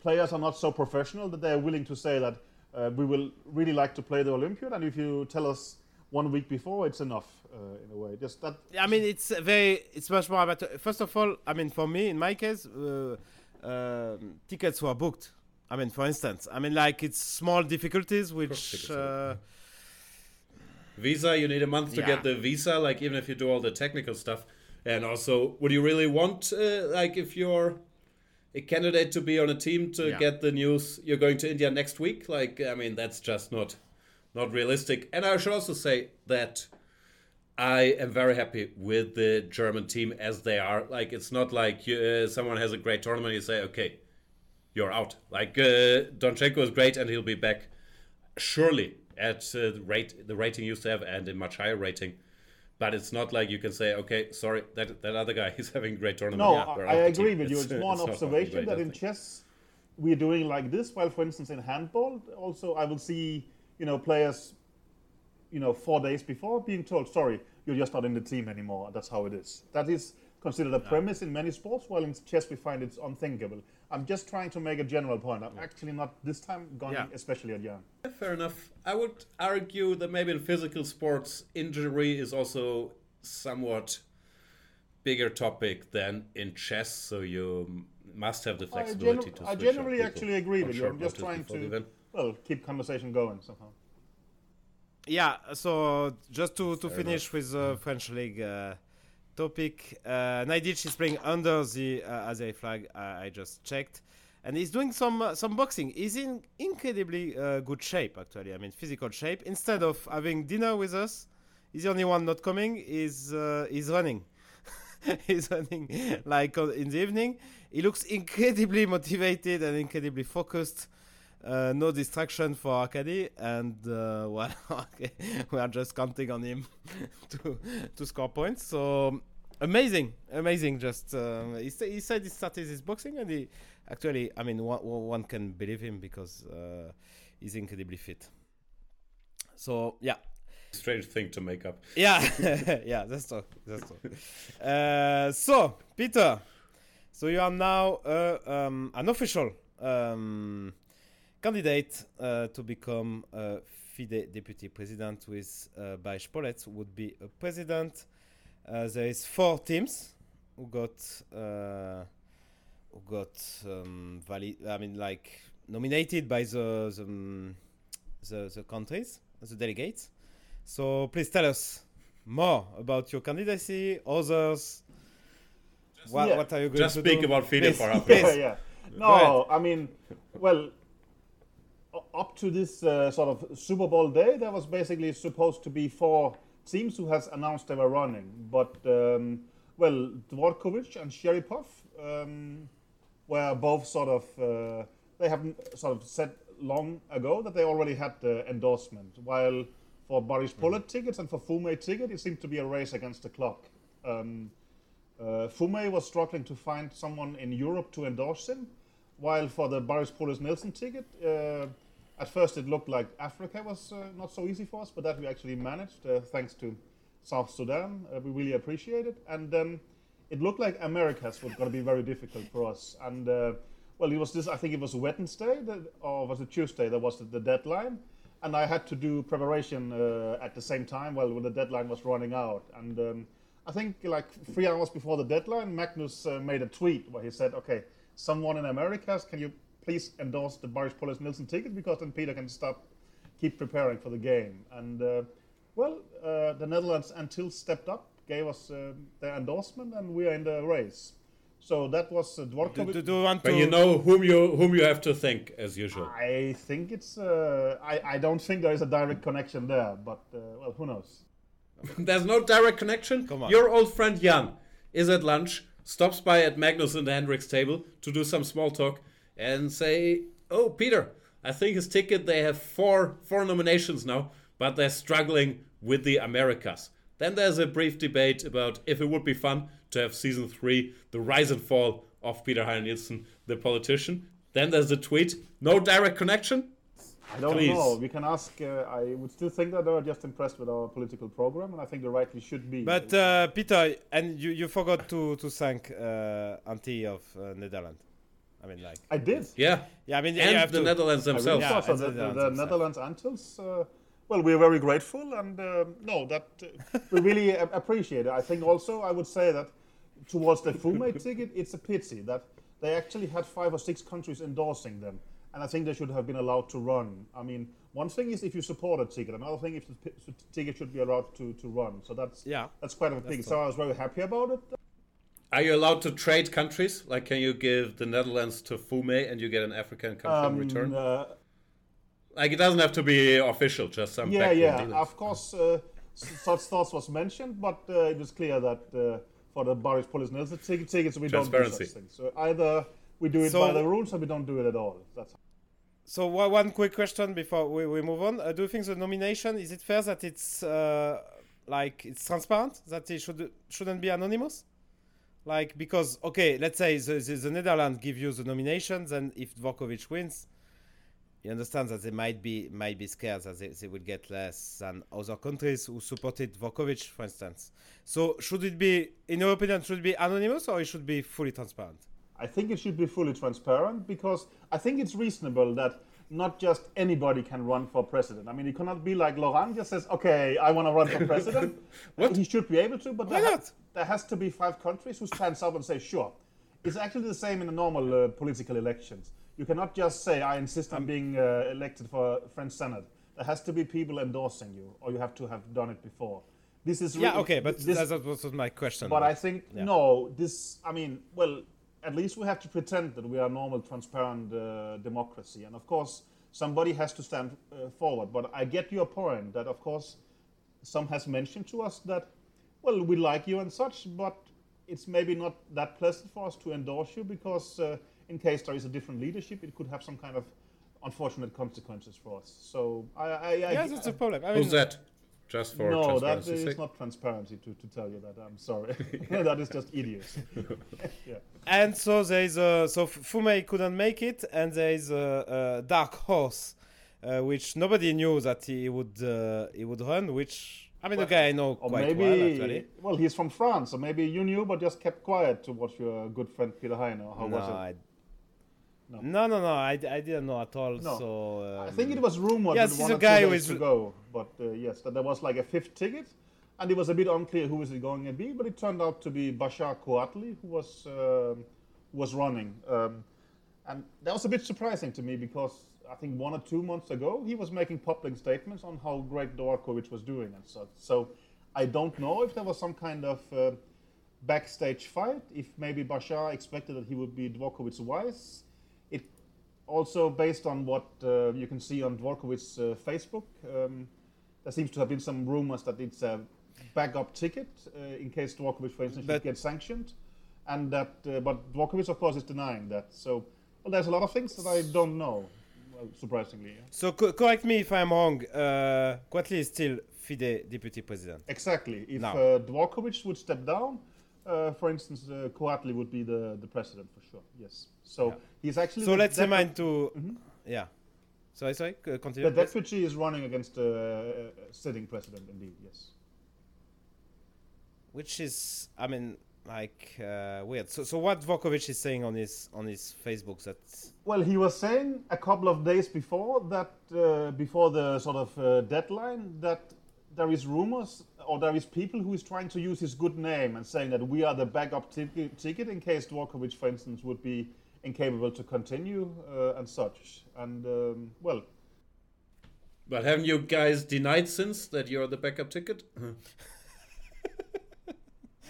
players are not so professional that they're willing to say that uh, we will really like to play the Olympiad, and if you tell us one week before, it's enough uh, in a way. Just that. I mean, it's very, it's much more about. First of all, I mean, for me, in my case, uh, um tickets were booked. I mean, for instance, I mean, like it's small difficulties which. Uh, Visa, you need a month to Yeah. get the visa, like even if you do all the technical stuff. And also, would you really want, uh, like, if you're a candidate to be on a team to Yeah. get the news you're going to India next week? Like, I mean, that's just not not realistic. And I should also say that I am very happy with the German team as they are. Like, it's not like you, uh, someone has a great tournament, you say, okay, you're out. Like uh, Donchenko is great, and he'll be back surely at uh, the rate the rating used to have, and a much higher rating. But it's not like you can say, okay, sorry, that that other guy is having a great tournament. No, we're I, I agree team." with you. It's, more an not observation that in chess we're doing like this. While, for instance, in handball, also I will see you know players, you know, four days before being told, "Sorry, you're just not in the team anymore." That's how it is. That is considered a premise in many sports. While in chess we find it's unthinkable. I'm just trying to make a general point. I'm actually not this time going, Yeah. especially at Jan. Yeah, Fair enough. I would argue that maybe in physical sports, injury is also somewhat bigger topic than in chess. So you must have the I, flexibility genu- to. I switch up generally people actually agree with you. I'm just trying to well keep conversation going somehow. Yeah, so just to, to finish with the French league uh, topic, uh, is playing under the uh, Azeri flag. I, I just checked, and he's doing some uh, some boxing. He's in incredibly uh, good shape, actually. I mean, physical shape. Instead of having dinner with us, he's the only one not coming. He's uh, he's running. he's running like uh, in the evening. He looks incredibly motivated and incredibly focused. Uh, no distraction for Arkady, and uh, well, okay, we are just counting on him to to score points. So amazing, amazing. Just uh, he, he said he started his boxing, and he actually, I mean, one, one can believe him because uh, he's incredibly fit. So yeah, Strange thing to make up. yeah, yeah, that's true. That's true. Uh, so, Peter, so you are now uh, um, an official um, candidate uh, to become uh, FIDE deputy president with uh, Baryshpolets would be a president. Uh, there is four teams who got uh, who got um, valid. I mean, like nominated by the the, um, the the countries, the delegates. So please tell us more about your candidacy, others. What, Yeah. what are you going to do? Just to speak do? about FIDE for half please. yeah, yeah. No, I mean, well, up to this uh, sort of Super Bowl day, there was basically supposed to be four teams who has announced they were running, but um, well, Dvorkovich and Cheripov um, were both sort of uh, they have sort of said long ago that they already had the endorsement, while for Baryshpolets tickets and for Fumey ticket, it seemed to be a race against the clock. Um, uh, Fumey was struggling to find someone in Europe to endorse him, while for the Baryshpolets Nielsen ticket, uh, at first it looked like Africa was uh, not so easy for us, but that we actually managed uh, thanks to South Sudan. Uh, we really appreciate it. And then it looked like Americas was going to be very difficult for us. And uh, well, it was this. I think it was Wednesday, that, or was it Tuesday? That was the, the deadline, and I had to do preparation uh, at the same time. Well, the deadline was running out, and um, I think like three hours before the deadline, Magnus uh, made a tweet where he said, "Okay, someone in Americas, can you please endorse the Baryshpolets Nielsen ticket because then Peter can stop, keep preparing for the game." And uh, well, uh, the Netherlands until stepped up, gave us uh, their endorsement, and we are in the race. So that was uh, Do, Dvorkovich. do, do you want But you know whom you whom you have to thank as usual. I think it's. Uh, I I don't think there is a direct connection there, but uh, well, who knows? There's no direct connection. Come on. Your old friend Jan is at lunch, stops by at Magnus and the Hendricks table to do some small talk and say, "Oh, Peter, I think his ticket. They have four four nominations now, but they're struggling with the Americas." Then there's a brief debate about if it would be fun to have season three, the rise and fall of Peter Heine Nielsen, the politician. Then there's the tweet. No direct connection. I don't Please. know. We can ask. Uh, I would still think that they were just impressed with our political program, and I think they rightly should be. But uh, Peter, and you, you forgot to to thank uh, Auntie of uh, Netherlands. I mean, like, I did. Yeah, yeah, I mean, you and have the to. Netherlands I really themselves. Yeah, so. and The, the the, the Netherlands Netherlands Antilles. Uh, well, we're very grateful, and uh, no, that uh, we really appreciate it. I think also I would say that towards the Fumey ticket, it's a pity that they actually had five or six countries endorsing them, and I think they should have been allowed to run. I mean, one thing is if you support a ticket, another thing if the p- s- ticket should be allowed to, to run. So that's Yeah. that's quite a thing. So I was very happy about it. Are you allowed to trade countries? Like, can you give the Netherlands to Fumey and you get an African country in return? uh, Like, it doesn't have to be official, just some yeah, yeah. dealings. Of course, uh, such thoughts was mentioned, but uh, it was clear that uh, for the Baryshpolets Nielsen ticket, tickets, we don't do such things. So either we do it So- by the rules, or we don't do it at all. That's So one one quick question before we, we move on. Uh, do you think the nomination is it fair that it's uh, like it's transparent that it should shouldn't be anonymous? Like because okay, let's say the, the, the Netherlands give you the nominations, and if Dvorkovich wins, you understand that they might be might be scared that they, they will get less than other countries who supported Dvorkovich, for instance. So should it be, in your opinion, should it be anonymous or it should be fully transparent? I think it should be fully transparent because I think it's reasonable that not just anybody can run for president. I mean, it cannot be like Laurent just says, "Okay, I want to run for president." What? He should be able to, but Why not? There has to be five countries who stands up and say, "Sure." It's actually the same in the normal uh, political elections. You cannot just say, "I insist on being uh, elected for French Senate." There has to be people endorsing you, or you have to have done it before. This is Yeah, okay, but this, that was my question. but I think yeah. no. This, I mean, well, at least we have to pretend that we are a normal, transparent uh, democracy, and of course, somebody has to stand uh, forward. But I get your point that, of course, some has mentioned to us that, well, we like you and such, but it's maybe not that pleasant for us to endorse you because, uh, in case there is a different leadership, it could have some kind of unfortunate consequences for us. So I, I, I yeah, that's the problem. I mean, Who's that? Just for no, that is sake. not transparency to, to tell you that. I'm sorry. that is just idiots. yeah. And so there is a so F- Fumey couldn't make it, and there is a, a dark horse, uh, which nobody knew that he would uh, he would run. Which I mean, Well, the guy I know quite maybe, well actually. well, he's from France, so maybe you knew, but just kept quiet to watch your good friend Peter Heine. Or how no, was it? I, No. no, no, no, I, I didn't know at all. No. So um, I think it was rumored yes, that one a guy is- to go, but uh, yes, that there was like a fifth ticket, and it was a bit unclear who was it going to be, but it turned out to be Bashar Kouatli who was um, was running, um, and that was a bit surprising to me because I think one or two months ago he was making public statements on how great Dvorkovich was doing and such. So I don't know if there was some kind of uh, backstage fight, if maybe Bashar expected that he would be Dvorkovich's vice. It also based on what uh, you can see on Dvorkovich's uh, Facebook, um, there seems to have been some rumors that it's a backup ticket uh, in case Dvorkovich, for instance, But- should get sanctioned, and that. Uh, but Dvorkovich, of course, is denying that. So, well, there's a lot of things that I don't know. Well, surprisingly, yeah. So co- correct me if I'm wrong. Uh, Kouatli is still FIDE deputy president. exactly. If uh, Dvorkovich would step down, uh, for instance, uh, Kouatli would be the, the president for sure. Yes. So Yeah. he's actually. So let's remind to Mhm. yeah. Sorry, sorry. Continue. The please. deputy is running against the uh, sitting president, indeed. Yes. which is i mean like uh, weird so so what Dvorkovich is saying on his on his facebook that Well, he was saying a couple of days before that, uh, before the sort of uh, deadline, that there is rumors or there is people who is trying to use his good name and saying that we are the backup ticket, ticket in case Dvorkovich, for instance, would be incapable to continue uh, and such. And um, well, But haven't you guys denied since that you're the backup ticket?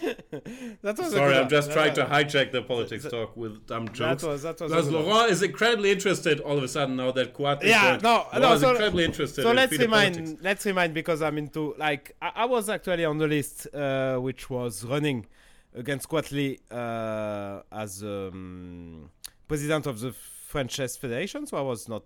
that Sorry, good I'm just trying to hijack the politics that- talk with dumb that jokes. was that was Because. Laurent is incredibly interested all of a sudden now that Kouat is Yeah, no, Laurent no, so- incredibly interested so in let's remind politics. let's remind because i'm into like i, I was actually on the list uh, which was running against Kouatli uh, as um, president of the french chess federation so i was not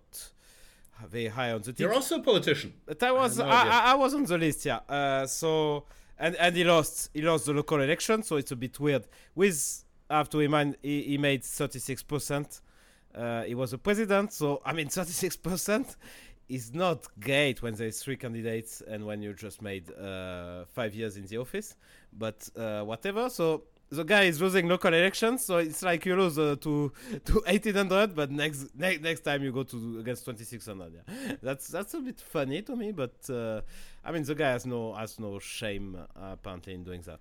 very high on the team You're also a politician. But I was I. I, I was on the list, yeah. Uh, so and and he lost he lost the local election, so it's a bit weird. With I have to remind he, he made thirty six percent. Uh, he was a president, so I mean thirty six percent is not great when there's three candidates and when you just made uh, five years in the office. But uh, whatever. So the guy is losing local elections, so it's like you lose uh, to to eighteen hundred, but next ne- next time you go to against twenty six hundred. Yeah, that's that's a bit funny to me, but uh, I mean the guy has no has no shame uh, apparently in doing that.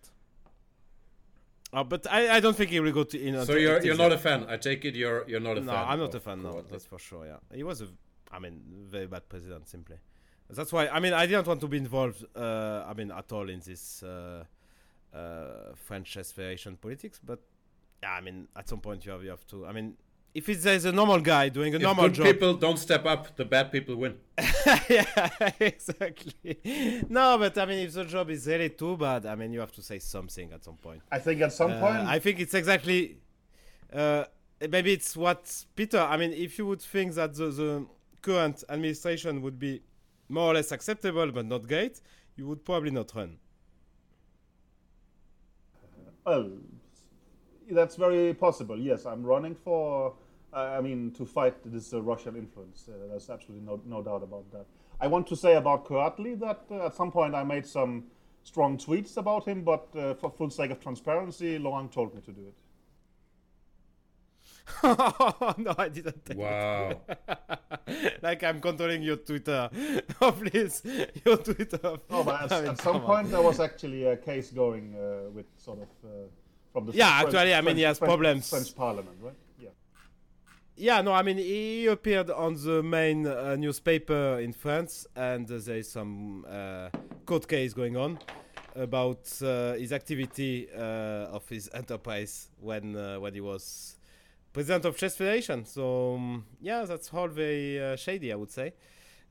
Uh, but I, I don't think he will go to. You know, So you're you're not a fan. I take it you're you're not a no, fan. No, I'm not a fan. No, that's for sure. Yeah, he was a, I mean, very bad president simply. That's why I mean I didn't want to be involved. Uh, I mean at all in this uh, uh, French chess federation politics. But yeah, I mean at some point you have you have to. I mean if it's there's a normal guy doing a If normal good job. people don't step up, the bad people win. yeah, exactly. No, but I mean if the job is really too bad, I mean you have to say something at some point. I think at some Uh, point, I think it's exactly. Uh, maybe it's what Peter. I mean, if you would think that the, the current administration would be more or less acceptable but not great, you would probably not run. Well, that's very possible. Yes, I'm running for. I mean, to fight this uh, Russian influence. Uh, there's absolutely no, no doubt about that. I want to say about Kouatli that uh, at some point I made some strong tweets about him, but uh, for full sake of transparency, Laurent told me to do it. no, I didn't. Take Wow. Like I'm controlling your Twitter. oh, please, your Twitter. No, but at, I mean, at some come on. point there was actually a case going uh, with sort of uh, from the Yeah, French- actually, I mean, French- he has French- problems. French Parliament, right? Yeah. Yeah, no, I mean, he appeared on the main uh, newspaper in France, and uh, there is some uh, court case going on about uh, his activity uh, of his enterprise when uh, when he was president of Chess Federation. So um, yeah, that's all very uh, shady, I would say.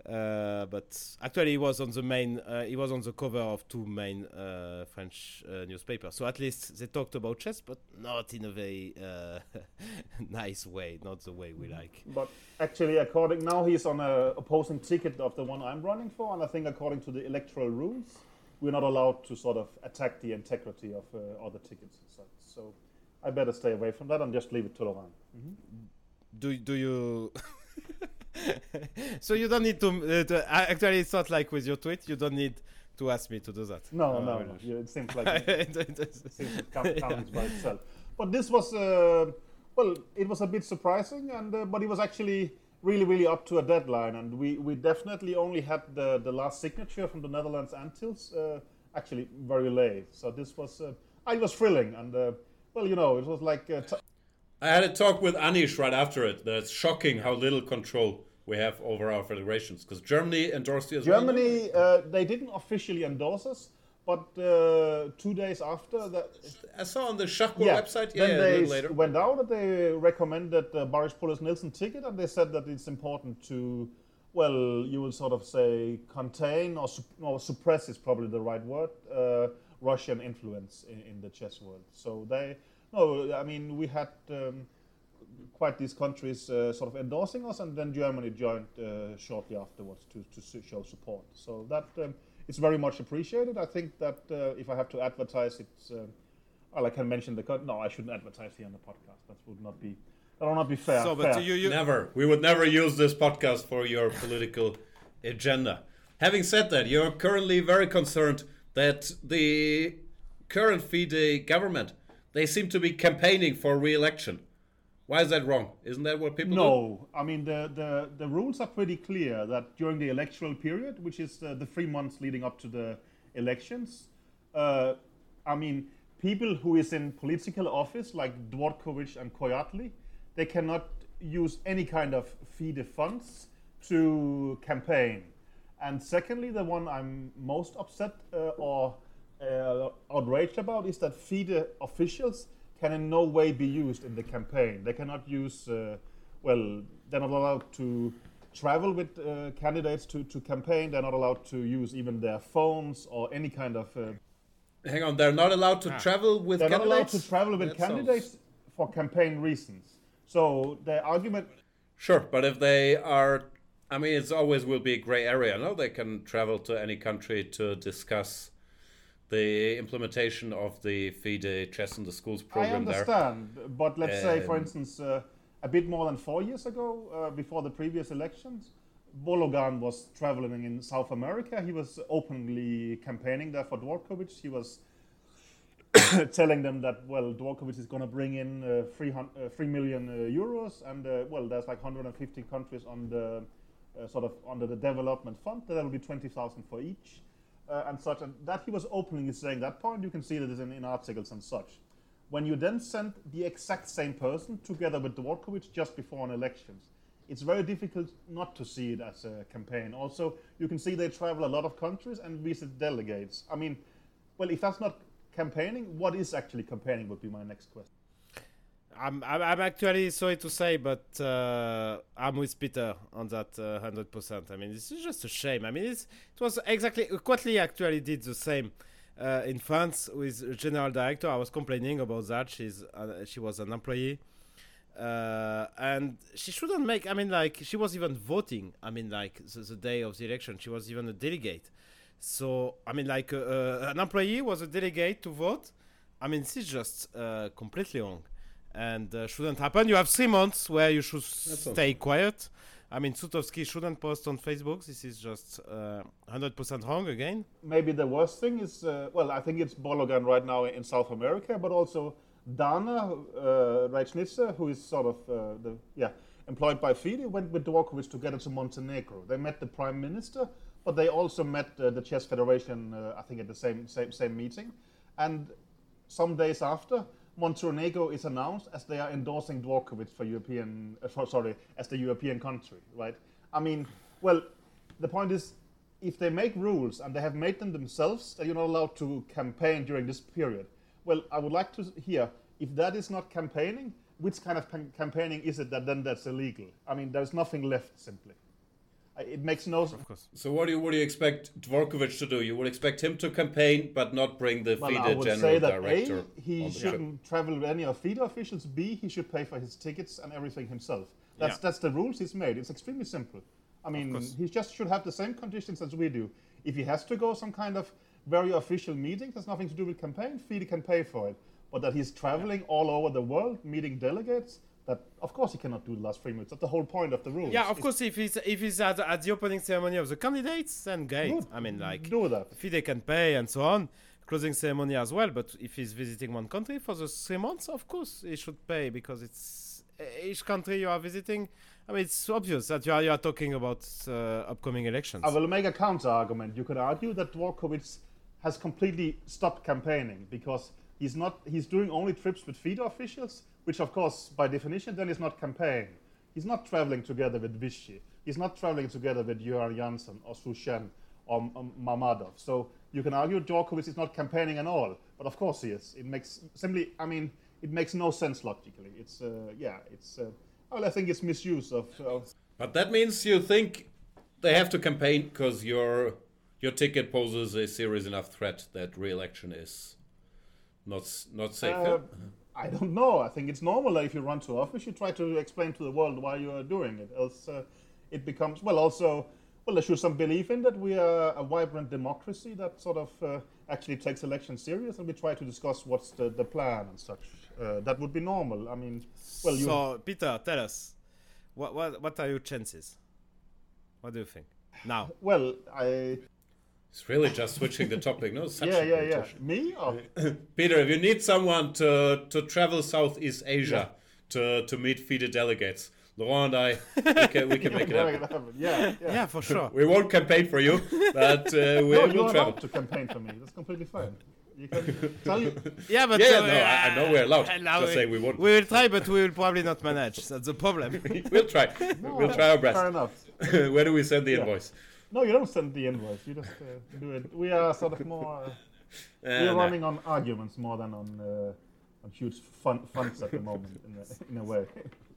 Uh, but actually, he was on the main. Uh, he was on the cover of two main uh, French uh, newspapers. So at least they talked about chess, but not in a very uh, nice way, not the way we like. But actually, according now he's on a opposing ticket of the one I'm running for, and I think according to the electoral rules, we're not allowed to sort of attack the integrity of uh, other tickets and such. So I better stay away from that and just leave it to Laurent. Do do you? so you don't need to, uh, to. Actually, it's not like with your tweet. You don't need to ask me to do that. No, Oh, no, no. Yeah, It seems like it It- seems to count, counts by itself. But this was, uh, well, it was a bit surprising, and uh, but it was actually really, really up to a deadline, and we, we definitely only had the, the last signature from the Netherlands Antilles uh, actually very late. So this was, uh, it was thrilling, and uh, well, you know, it was like uh, I had a talk with Anish right after it. That it's shocking how little control we have over our federations. Because Germany endorsed you as well. Germany. Uh, they didn't officially endorse us, but uh, two days after that, I saw on the website. Yeah, then yeah, a they later. went out and they recommended the Baryshpolets Nielsen ticket, and they said that it's important to, well, you will sort of say contain or, or suppress is probably the right word, uh, Russian influence in, in the chess world. So they, no, I mean we had. Um, Quite these countries uh, sort of endorsing us, and then Germany joined uh, shortly afterwards to, to show support. So that um, it's very much appreciated. I think that uh, if I have to advertise, it's uh, well, I can mention the co- no, I shouldn't advertise here on the podcast. That would not be that would not be fair. so, but fair. you, you Never. We would never use this podcast for your political agenda. Having said that, you're currently very concerned that the current FIDE government they seem to be campaigning for re-election. Why is that wrong? Isn't that what people do? No, I mean the, the, the rules are pretty clear that during the electoral period, which is uh, the three months leading up to the elections, uh, I mean people who is in political office like Dvorkovich and Kouatli, they cannot use any kind of FIDE funds to campaign. And secondly, the one I'm most upset uh, or uh, outraged about is that FIDE officials can in no way be used in the campaign. They cannot use, uh, well, they're not allowed to travel with uh, candidates to, to campaign. They're not allowed to use even their phones or any kind of. Uh, Hang on, they're not allowed to travel with they're not allowed to travel with That sounds- candidates for campaign reasons. So the argument Sure, but if they are, I mean, it's always will be a gray area. No, they can travel to any country to discuss the implementation of the FIDE Chess in the Schools program. I understand, but let's say, for Um, instance, uh, a bit more than four years ago, uh, before the previous elections, Bologan was traveling in South America. He was openly campaigning there for Dvorkovich. He was telling them that, well, Dvorkovich is going to bring in uh, 300, uh, 3 million uh, euros, and uh, well, there's like 150 countries on the uh, sort of under the development fund. There will be 20,000 for each. Uh, and such, and that he was openly saying that point. You can see that is in, in articles and such. When you then send the exact same person together with Dvorkovich just before an elections, it's very difficult not to see it as a campaign. Also, you can see they travel a lot of countries and visit delegates. I mean, well, if that's not campaigning, what is actually campaigning would be my next question. I'm, I'm actually sorry to say, but uh, I'm with Peter on that uh, hundred percent. I mean, this is just a shame. I mean, it was exactly Kouatli actually did the same uh, in France with general director. I was complaining about that. She's uh, she was an employee, Uh, and she shouldn't make. I mean, like she was even voting. I mean, like the, the day of the election, she was even a delegate. So I mean, like uh, uh, an employee was a delegate to vote. I mean, this is just uh, completely wrong, and uh, shouldn't happen. You have three months where you should sounds stay quiet. I mean, Sutovsky shouldn't post on Facebook. This is just uh, hundred percent wrong again. maybe the worst thing is uh, well i think it's bologan right now in south america but also dana uh, Reichnitzer, who is sort of uh, the yeah employed by fide went with dvorkovich together to montenegro they met the prime minister but they also met uh, the chess federation uh, i think at the same, same same meeting and some days after montenegro is announced as they are endorsing dvorkovich for european uh, for- sorry as the european country right? I mean well the point is if they make rules and they have made them themselves that you're not allowed to campaign during this period? Well i would like to hear if that is not campaigning which kind of cam- campaigning is it that then that's illegal? I mean there's nothing left simply it makes no Of course. So what do you what do you expect Dvorkovich to do? You would expect him to campaign, but not bring the well, FIDE I would general say that director. A, he on the shouldn't travel with any of FIDE officials. B, he should pay for his tickets and everything himself. That's Yeah. that's the rules he's made. It's extremely simple. I mean, he just should have the same conditions as we do. If he has to go some kind of very official meeting, that's nothing to do with campaign. FIDE can pay for it. But that he's traveling all over the world, meeting delegates, that of course he cannot do the last three minutes. That's the whole point of the rules. Yeah, of It's- course. If he's if he's at, at the opening ceremony of the candidates, then great. Good. I mean, like do that. FIDE can pay and so on, closing ceremony as well. But if he's visiting one country for the three months, of course he should pay because it's eh, each country you are visiting. I mean, it's obvious that you are you are talking about uh, upcoming elections. I will make a counter argument. You could argue that Dvorkovich has completely stopped campaigning because he's not he's doing only trips with FIDE officials, which of course by definition then is not campaign. He's not traveling together with Vishy. He's not traveling together with Göran Jansson or Sushen or um, Mamadov. So you can argue Dvorkovich is not campaigning at all, but of course he is. It makes simply I mean it makes no sense logically. It's uh, yeah, it's uh, well I think it's misuse of, of But that means you think they have to campaign because your your ticket poses a serious enough threat that re-election is not not safe. Uh, I don't know. I think it's normal that if you run too office, you try to explain to the world why you are doing it. Else, uh, it becomes well. Also, well, there should some belief in that we are a vibrant democracy that sort of uh, actually takes elections serious, and we try to discuss what's the, the plan and such. Uh, that would be normal. I mean, well, you so Peter, tell us, what what what are your chances? What do you think now? well, I It's really just switching the topic. No, such yeah, a yeah, yeah. Me or Peter, if you need someone to to travel Southeast Asia to to meet FIDE delegates, Laurent and I, we can, we can make it happen. Yeah, yeah. Yeah, for sure. We won't campaign for you, but uh, we No, will you're travel. allowed to campaign for me. That's completely fine. You can tell you. Yeah, but Yeah, uh, no, I, I know we're allowed. uh, Just say we won't. we will try, but we will probably not manage. That's the problem. We'll try. we'll try our best. Fair best. enough. Where do we send the Yeah. invoice? No, you don't send the invoice. You just uh, do it. We are sort of more. Uh, Uh, we're no. running on arguments more than on uh, on huge fun, funds at the moment. In a, in a way,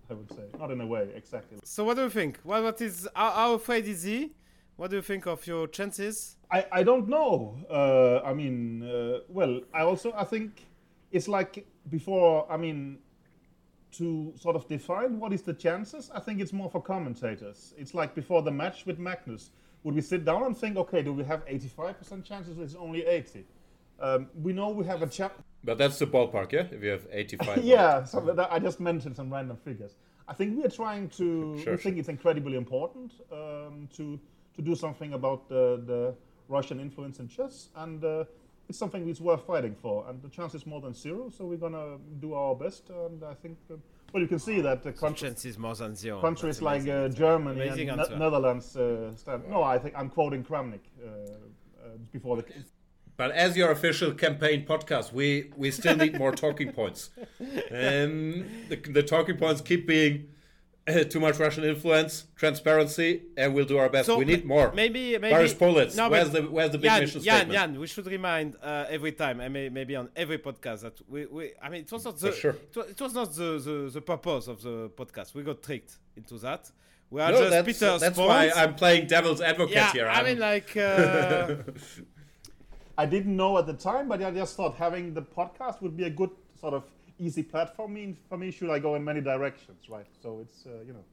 I would say. Not in a way, exactly. so, what do you think? What what is how, how afraid is he? What do you think of your chances? I, I don't know. Uh, I mean, uh, well, I also I think it's like before. I mean, to sort of define what is the chances, I think it's more for commentators. It's like before the match with Magnus. Would we sit down and think, okay, do we have 85% chances? It's only 80. Um, we know we have a chance. But that's the ballpark, yeah? If you have 85. yeah, so that, I just mentioned some random figures. I think we are trying to. Sure, we think it's incredibly important um, to to do something about the, the Russian influence in chess, and uh, it's something that's worth fighting for. And the chance is more than zero, so we're gonna do our best. And I think, uh, well, you can see that the country, Chances more than zero. countries like amazing. uh, Germany Amazing and answer. Ne- Netherlands uh, stand. No, I think I'm quoting Kramnik uh, uh, before the. But as your official campaign podcast, we, we still need more talking points. Um, the, the talking points keep being too much Russian influence, transparency, and we'll do our best. So we need more. Maybe maybe Baryshpolets, No, where's the where's the big Jan, mission Jan, statement? Jan, we should remind uh, every time, and may, maybe on every podcast that we, we I mean, it was not the sure. it, was, it was not the, the, the purpose of the podcast. We got tricked into that. We are No, just that's, Peter's that's why. I'm playing devil's advocate yeah, here. I I'm- mean, like, uh, I didn't know at the time, but I just thought having the podcast would be a good sort of easy platform mean for me? Should I go in many directions, right? So it's uh, you know,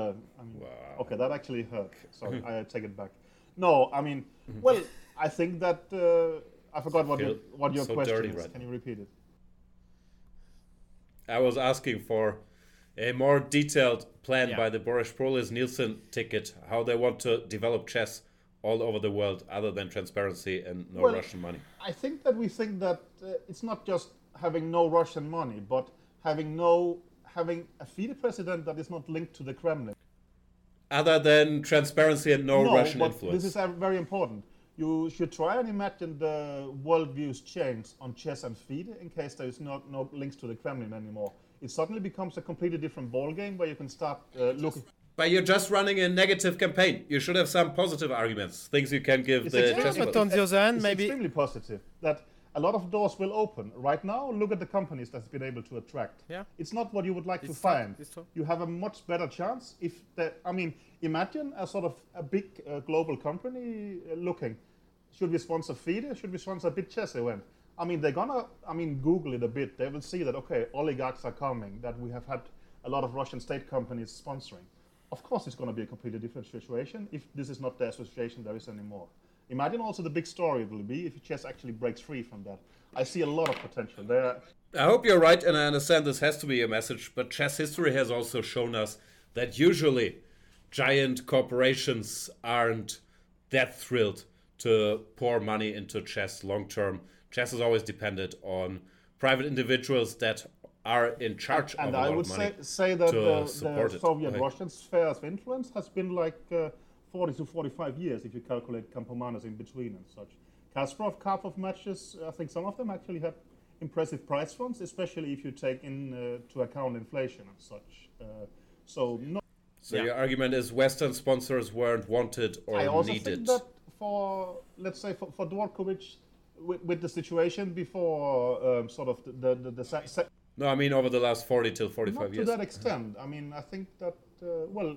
uh, I mean, Wow. okay, that actually hurt. Sorry, I take it back. No, I mean, well, I think that uh, I forgot what your, what your so question dirty is. right Can you repeat it? I was asking for a more detailed plan Yeah. by the Baryshpolets Nielsen ticket, how they want to develop chess all over the world, other than transparency and no Well, Russian money. I think that we think that uh, it's not just having no Russian money, but having no having a FIDE president that is not linked to the Kremlin. Other than transparency and no, Russian but influence. this is uh, very important. You should try and imagine the worldviews change on chess and FIDE in case there is not no links to the Kremlin anymore. It suddenly becomes a completely different ballgame where you can start uh, looking. But you're just running a negative campaign. You should have some positive arguments, things you can give It's the extremely- chess but on the other hand, It's maybe extremely positive that a lot of doors will open. Right now, look at the companies that's been able to attract. Yeah. It's not what you would like to It's not- find. You have a much better chance if the, I mean, imagine a sort of a big uh, global company uh, looking. Should we sponsor FIDE? Should we sponsor a big chess event? I mean, they're gonna, I mean, Google it a bit. They will see that, okay, oligarchs are coming, that we have had a lot of Russian state companies sponsoring. Of course, it's going to be a completely different situation if this is not the association there is anymore. Imagine also the big story it will be if chess actually breaks free from that. I see a lot of potential there. I hope you're right, and I understand this has to be a message, but chess history has also shown us that usually giant corporations aren't that thrilled to pour money into chess long term. Chess is always dependent on private individuals that are in charge And of I would say, say that the, the. Soviet. Russian sphere of influence has been like uh, 40 to 45 years if you calculate Campomanes in between and such. Kasparov, of matches, I think some of them actually had impressive prize funds, especially if you take into uh, account inflation and such. Uh, so no, So Yeah. your argument is Western sponsors weren't wanted or I also needed. think that for let's say for, for Dvorkovich, with, with the situation before um, sort of the the, the, the se- se- No, I mean over the last 40 till 45 not years. to that extent. I mean, I think that uh, well,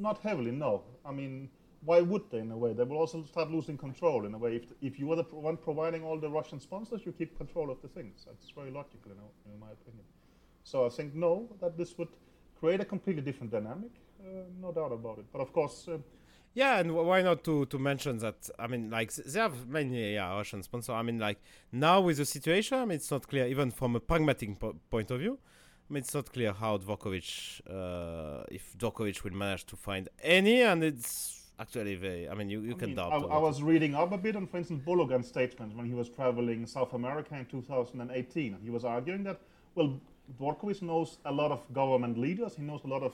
not heavily. No, I mean, why would they? In a way, they will also start losing control. In a way, if if you are the one providing all the Russian sponsors, you keep control of the things. That's very logical, in, in my opinion. So I think no, that this would create a completely different dynamic. Uh, no doubt about it. But of course. Uh, Yeah, and wh- why not to, to mention that? I mean, like they have many yeah, Russian sponsors. I mean, like now with the situation, I mean, it's not clear even from a pragmatic po- point of view. I mean, it's not clear how Dvorkovich, uh, if Dvorkovich will manage to find any, and it's actually very. I mean, you, you I can mean, doubt. I, I was reading up a bit on, for instance, Bologan's statement when he was traveling South America in 2018. He was arguing that, well, Dvorkovich knows a lot of government leaders, he knows a lot of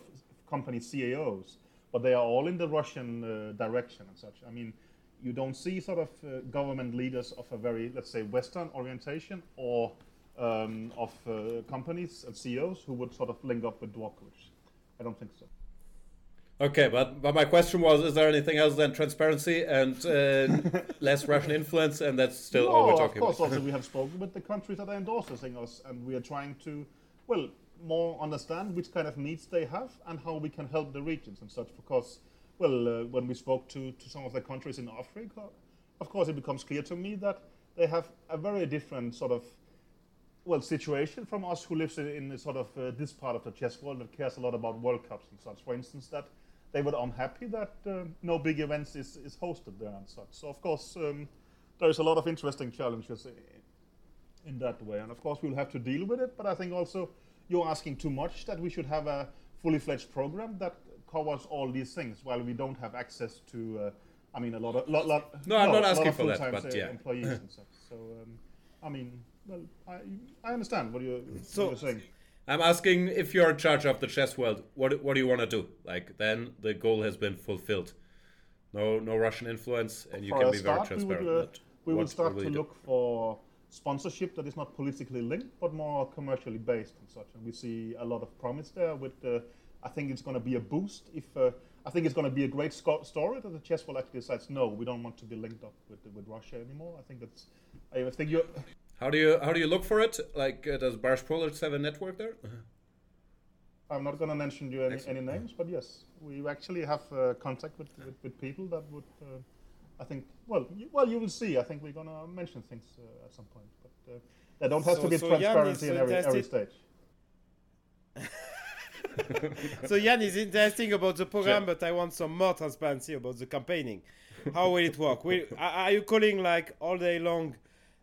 company CEOs, but they are all in the Russian uh, direction and such. I mean, you don't see sort of uh, government leaders of a very, let's say, Western orientation or um, of uh, companies and CEOs who would sort of link up with Dvorkovich. I don't think so. Okay, but, but my question was is there anything else than transparency and uh, less Russian influence? And that's still all we're No, talking of course. about. also, we have spoken with the countries that are endorsing us, and we are trying to, well, more understand which kind of needs they have and how we can help the regions and such. Because, well, uh, when we spoke to, to some of the countries in Africa, of course, it becomes clear to me that they have a very different sort of well situation from us who lives in, in sort of uh, this part of the chess world that cares a lot about World Cups and such. For instance, that they were unhappy that uh, no big events is, is hosted there and such. So of course um, there is a lot of interesting challenges i- in that way, and of course we'll have to deal with it. But I think also you're asking too much that we should have a fully fledged program that covers all these things while we don't have access to. Uh, I mean, a lot of lot, lot, No, I'm not asking for that, but yeah. employees and such. So um, I mean, well, I I understand what you're, So- what you're saying. I'm asking if you're in charge of the chess world, what what do you want to do? Like then the goal has been fulfilled. No no Russian influence, and you For can be very start, we transparent. would, uh, we would start to do? look for sponsorship that is not politically linked, but more commercially based and such. And we see a lot of promise there. With uh, I think it's going to be a boost. If uh, I think it's going to be a great story that the chess world actually decides no, we don't want to be linked up with with Russia anymore. I think that's. I think you. How do you how do you look for it? Like uh, does Baryshpolets have a network there? I'm not going to mention you any, any names, but yes, we actually have uh, contact with, with, with people that would. Uh, I think. Well, you, well, you will see. I think we're going to mention things uh, at some point. But uh, There don't have So- to be so Jan transparency in every, every stage. So Jan is interesting about the program, Sure. but I want some more transparency about the campaigning. How will it work? Will, are are you calling like all day long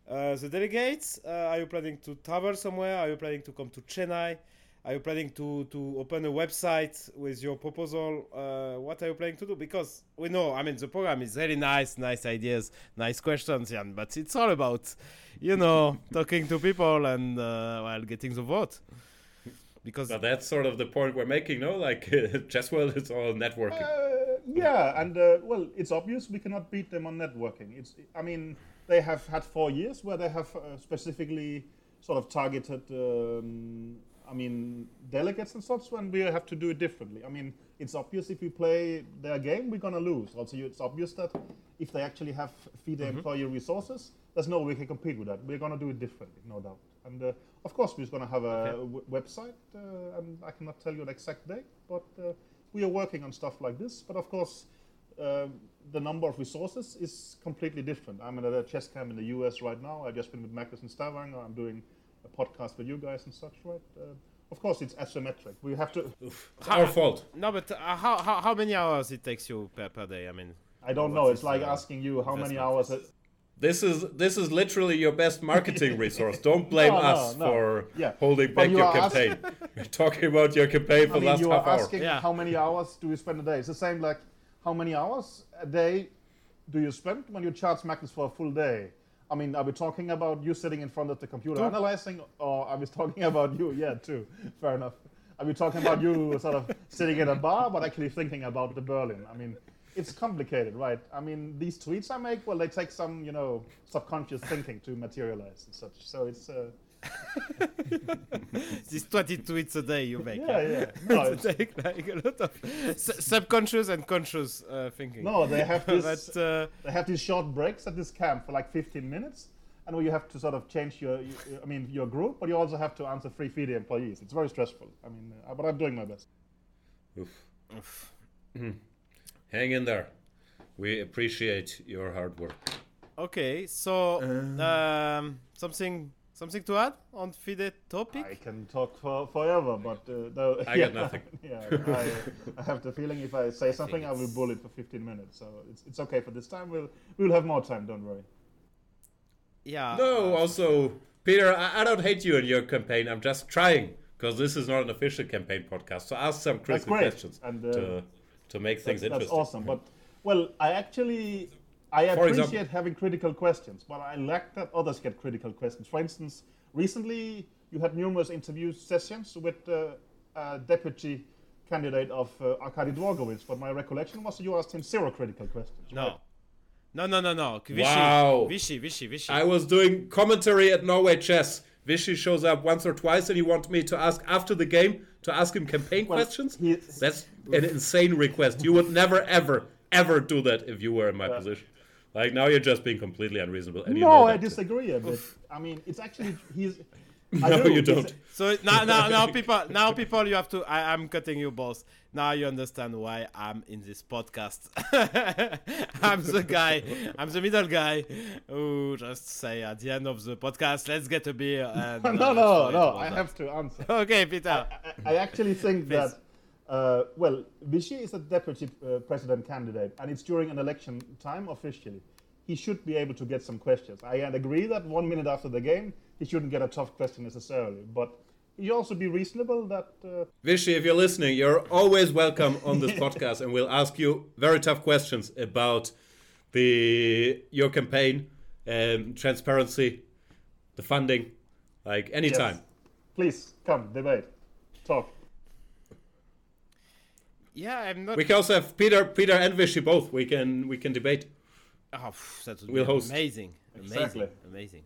uh, the delegates? Uh, are you planning to travel somewhere? Are you planning to come to Chennai? Are you planning to, to open a website with your proposal? Uh, what are you planning to do? Because we know, I mean, the program is really nice, nice ideas, nice questions, Jan, but it's all about, you know, talking to people and, uh, well, getting the vote. Because But that's sort of the point we're making, no? Like chess world is all networking. Uh, yeah, and uh, well, it's obvious we cannot beat them on networking. It's, I mean, they have had four years where they have uh, specifically sort of targeted, um, I mean, delegates and such, when we have to do it differently. I mean, it's obvious if we play their game, we're gonna lose. Also, it's obvious that if they actually have feed their employee resources, there's no way we can compete with that. We're gonna do it differently, no doubt. And uh, of course, we're gonna have a w- website, uh, and I cannot tell you an exact date, but uh, we are working on stuff like this. But of course, um, the number of resources is completely different. I'm at a chess camp in the US right now. I've just been with Magnus in Stavanger. I'm doing a podcast with you guys and such, right? Uh, of course, it's asymmetric. We have to. It's our fault. No, but uh, how, how how many hours it takes you per, per day? I mean, I don't know. It's like uh, asking you how many hours. It, This is this is literally your best marketing resource. Don't blame No, no, us no. for Yeah. holding But back you your are campaign. We're talking about your campaign for I the mean, last you are asking Yeah. how many hours do you spend a day? It's the same like how many hours a day do you spend when you charge Magnus for a full day? I mean, are we talking about you sitting in front of the computer analyzing, or are we talking about you? Yeah, too. Fair enough. Are we talking about you sort of sitting in a bar, but actually thinking about the Berlin? I mean, it's complicated, right? I mean, these tweets I make, well, they take some, you know, subconscious thinking to materialize and such. So it's, uh, these 20 tweets a day you make. yeah, yeah. No, It's it's, take like a lot of s- subconscious and conscious uh, thinking. no, they have this. but uh, They have these short breaks at this camp for like 15 minutes, and where you have to sort of change your, you- I mean, your group, but you also have to answer free feed employees. It's very stressful. I mean, uh, but I'm doing my best. Oof. Hang in there. We appreciate your hard work. okay, so um, something something to add on FIDE topic? I can talk for forever, but uh, though, I got nothing. yeah, I, I have the feeling if I say something, I will it's- bull for 15 minutes. So it's, it's okay for this time. We'll we'll have more time. Don't worry. yeah. No, uh, also, Peter, I, I don't hate you and your campaign. I'm just trying because this is not an official campaign podcast. So ask some critical questions And, uh, to to make things That's, that's interesting. awesome. But well, I actually I For appreciate example- having critical questions, but I like that others get critical questions. For instance, recently you had numerous interview sessions with uh, a deputy candidate of uh, Arkady Dvorkovich, but my recollection was you asked him zero critical questions. right? No. No, no, no, no. Vishy, Wow. Vishy, Vishy, Vishy. I was doing commentary at Norway Chess. Vishy shows up once or twice, and he wants me to ask after the game to ask him campaign Well, questions. he- That's an insane request. You would never, ever, ever do that if you were in my Yeah. position. Like now, you're just being completely unreasonable. And you No, know I disagree a bit. I mean, it's actually he's. I No, do. you don't. So now, now, now, people, now, people, you have to. I, I'm cutting you both. Now you understand why I'm in this podcast. I'm the guy. I'm the middle guy who just say at the end of the podcast, "Let's get a beer." And, no, uh, no, no. I have to answer. Okay, Peter. I, I actually think that, uh, well, Vishy is a deputy uh, president candidate, and it's during an election time officially. He should be able to get some questions. I agree that one minute after the game, he shouldn't get a tough question necessarily, but he also be reasonable that. Uh, Vishy, if you're listening, you're always welcome on this podcast, and we'll ask you very tough questions about the your campaign, um, transparency, the funding, like anytime. yes. Please come debate, talk. Yeah, I'm not. We can also have Peter, Peter and Vishy both. We can we can debate. Oh, pff, that would We'll host. amazing. Amazing. Exactly. Amazing.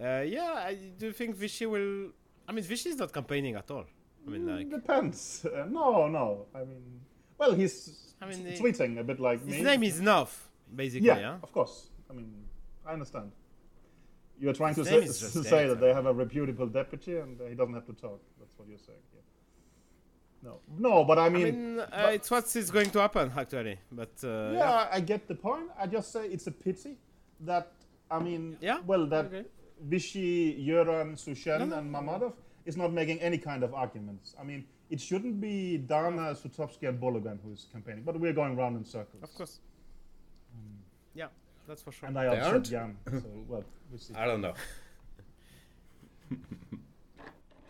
Uh, yeah, I do think Vishy will. I mean, Vishy is not campaigning at all. I mean, like Depends. Uh, no, no. I mean, well, he's I mean, t- tweeting a bit like me. his name is Nov, basically. Yeah, Yeah. of course. I mean, I understand. You're trying His to say, to say that they have a reputable deputy and uh, he doesn't have to talk. That's what you're saying. Yeah. No, no, but I I mean, mean, uh, it's what is going to happen actually. But uh, yeah, I get the point. I just say it's a pity that I mean, Yeah, well, that okay. Vishy, Göran, Sushen, and Mamadov is not making any kind of arguments. I mean, it shouldn't be Dana, Sutovsky, and Bologan who's campaigning, but we're going round in circles. Of course. Yeah, that's for sure. And I They upset aren't? Jan, so well, we see. I don't know.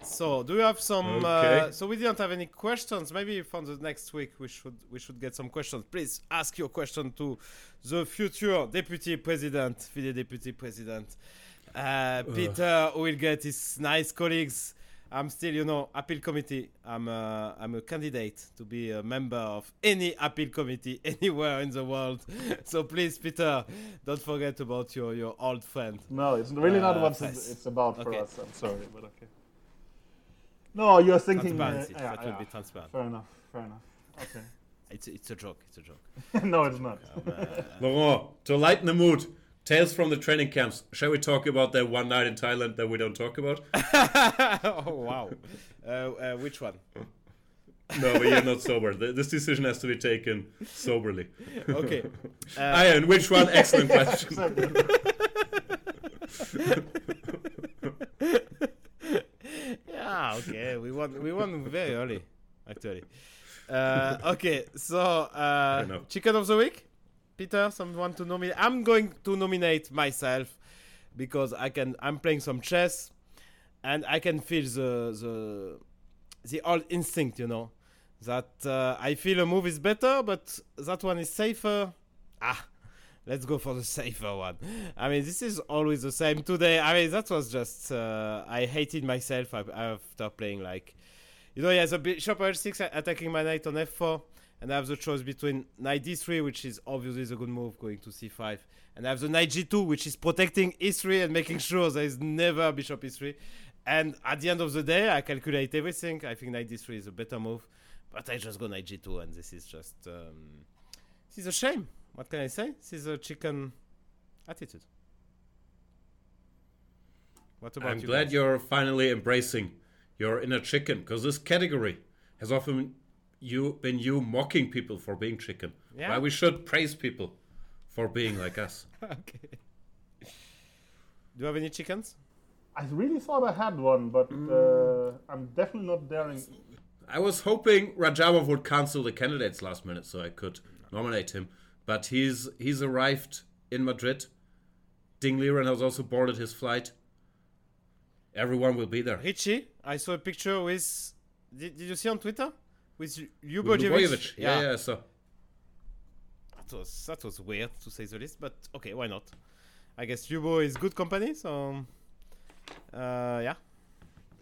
So, do you have some? Uh, so we didn't have any questions. Maybe for the next week we should we should get some questions. Please ask your question to the future deputy president, the deputy president, uh, Peter. Who will get his nice colleagues. I'm still, you know, appeal committee. I'm a, I'm a candidate to be a member of any appeal committee anywhere in the world. so please, Peter, don't forget about your your old friend. No, it's really not Uh, what Fes. it's about for Okay. us. I'm sorry, but okay. No, you're thinking. Uh, yeah, that yeah. be transparent. Fair enough. Fair enough. Okay. It's it's a joke. It's a joke. no, it's not. Laurent, to lighten the mood, tales from the training camps. Shall we talk about that one night in Thailand that we don't talk about? oh wow! Uh, uh, which one? No, but you're not sober. This decision has to be taken soberly. Okay. Uh, yeah, and which one? Excellent question. yeah. Okay. We won. We won very early, actually. Uh, okay. So uh, chicken of the week. Peter, someone to nominate. I'm going to nominate myself because I can. I'm playing some chess, and I can feel the the the old instinct. You know that uh, I feel a move is better, but that one is safer. Ah, let's go for the safer one. I mean, this is always the same today. I mean, that was just uh, I hated myself af- after playing like, you know, he has a bishop h6 attacking my knight on f4, and I have the choice between knight d3, which is obviously the good move, going to c5, and I have the knight g2, which is protecting e3 and making sure there is never bishop e3. And at the end of the day, I calculate everything. I think knight d3 is a better move, but I just go knight g2, and this is just um, this is a shame. What can I say? This is a chicken attitude. What about I'm you? glad guys? you're finally embracing your inner chicken because this category has often you been you mocking people for being chicken. Yeah. Why we should praise people for being like us. okay. Do you have any chickens? I really thought I had one, but uh, I'm definitely not daring. I was hoping Radjabov would cancel the candidates last minute so I could nominate him, but he's he's arrived in Madrid. Ding Liren has also boarded his flight. Everyone will be there. Richie, I saw a picture with. Did, did you see on Twitter? With With Ljubojevic? Lubojevic. Yeah, yeah, so That was that was weird to say the least, but okay, why not? I guess Ljubo is good company, so uh, yeah,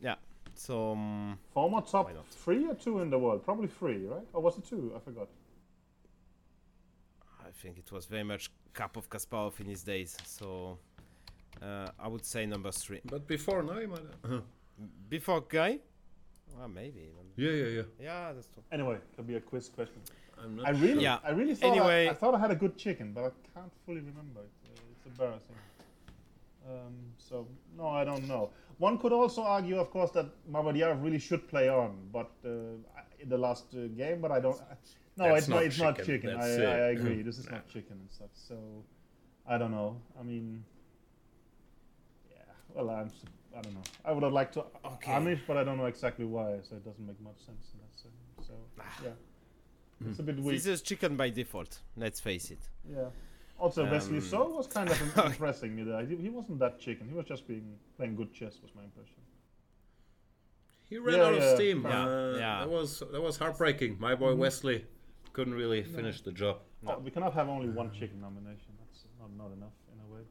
yeah. So um, Former top three or two in the world? Probably three, right? Or was it two? I forgot. I think it was very much Karpov Kasparov in his days. So uh, I would say number three. but before now you might uh Before Guy? Well, maybe. even. Yeah, yeah, yeah. Yeah, that's true. Anyway, could be a quiz question. I'm not I really, Yeah. I really thought Anyway- I, I thought I had a good chicken, but I can't fully remember it. Uh, it's embarrassing. Um, so no, I don't know. One could also argue, of course, that Mamedyarov really should play on, but uh, in the last uh, game. But I don't. I, no, That's it's not. not It's not chicken, chicken. I, that's I, agree. This is not chicken and such. So I don't know. I mean, yeah. Well, I'm. s- I don't know. I would have liked to Okay. Amish, but I don't know exactly why. So it doesn't make much sense in that sense. So yeah, it's a bit weak. This is chicken by default. Let's face it. Yeah. Also, Wesley Um, So was kind of im- impressing me there. He, he wasn't that chicken. He was just being playing good chess, was my impression. He ran Yeah, out of steam. Yeah, Uh, yeah. That was that was heartbreaking. My boy Mm-hmm. Wesley couldn't really finish the job. No. Oh, we cannot have only one chicken nomination. That's not, not enough in a way.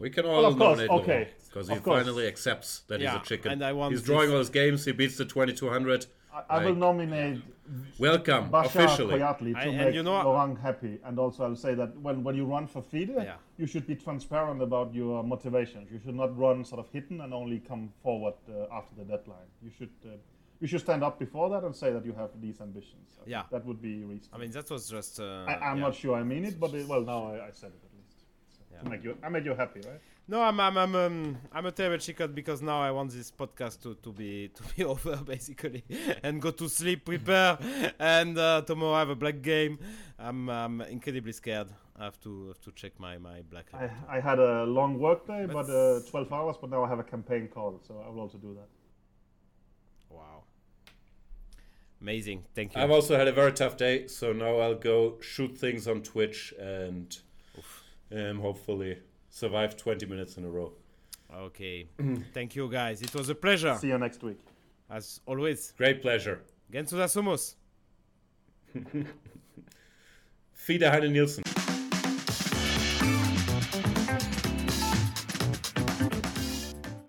We can all Well, of course, nominate okay. because he course. finally accepts that Yeah, he's a chicken. and I want he's drawing all his games. He beats the 2200. I, I will nominate Welcome Bachar officially. Kouatli to I- make you know- Laurent happy. And also, I'll say that when, when you run for FIDE, Yeah. you should be transparent about your motivations. You should not run sort of hidden and only come forward uh, after the deadline. You should uh, you should stand up before that and say that you have these ambitions. I Yeah. That would be reasonable. I mean, that was just. Uh, I, I'm yeah. not sure I mean it, but it, well, now I, I said it at least. Yeah. to make you, I made you happy, right? No, I'm I'm I'm um, I'm a terrible chicken because now I want this podcast to, to be to be over basically and go to sleep, prepare, and uh, tomorrow I have a black game. I'm I'm incredibly scared. I have to have to check my my black. I, I had a long work day, But- but uh, 12 hours, but now I have a campaign call, so I will also do that. Wow. Amazing. Thank you. I've also had a very tough day, so now I'll go shoot things on Twitch and um, hopefully survive 20 minutes in a row. Okay. Thank you guys. It was a pleasure See you next week. as always. Great pleasure. Gensuda Sumos. Peter Heine Nielsen.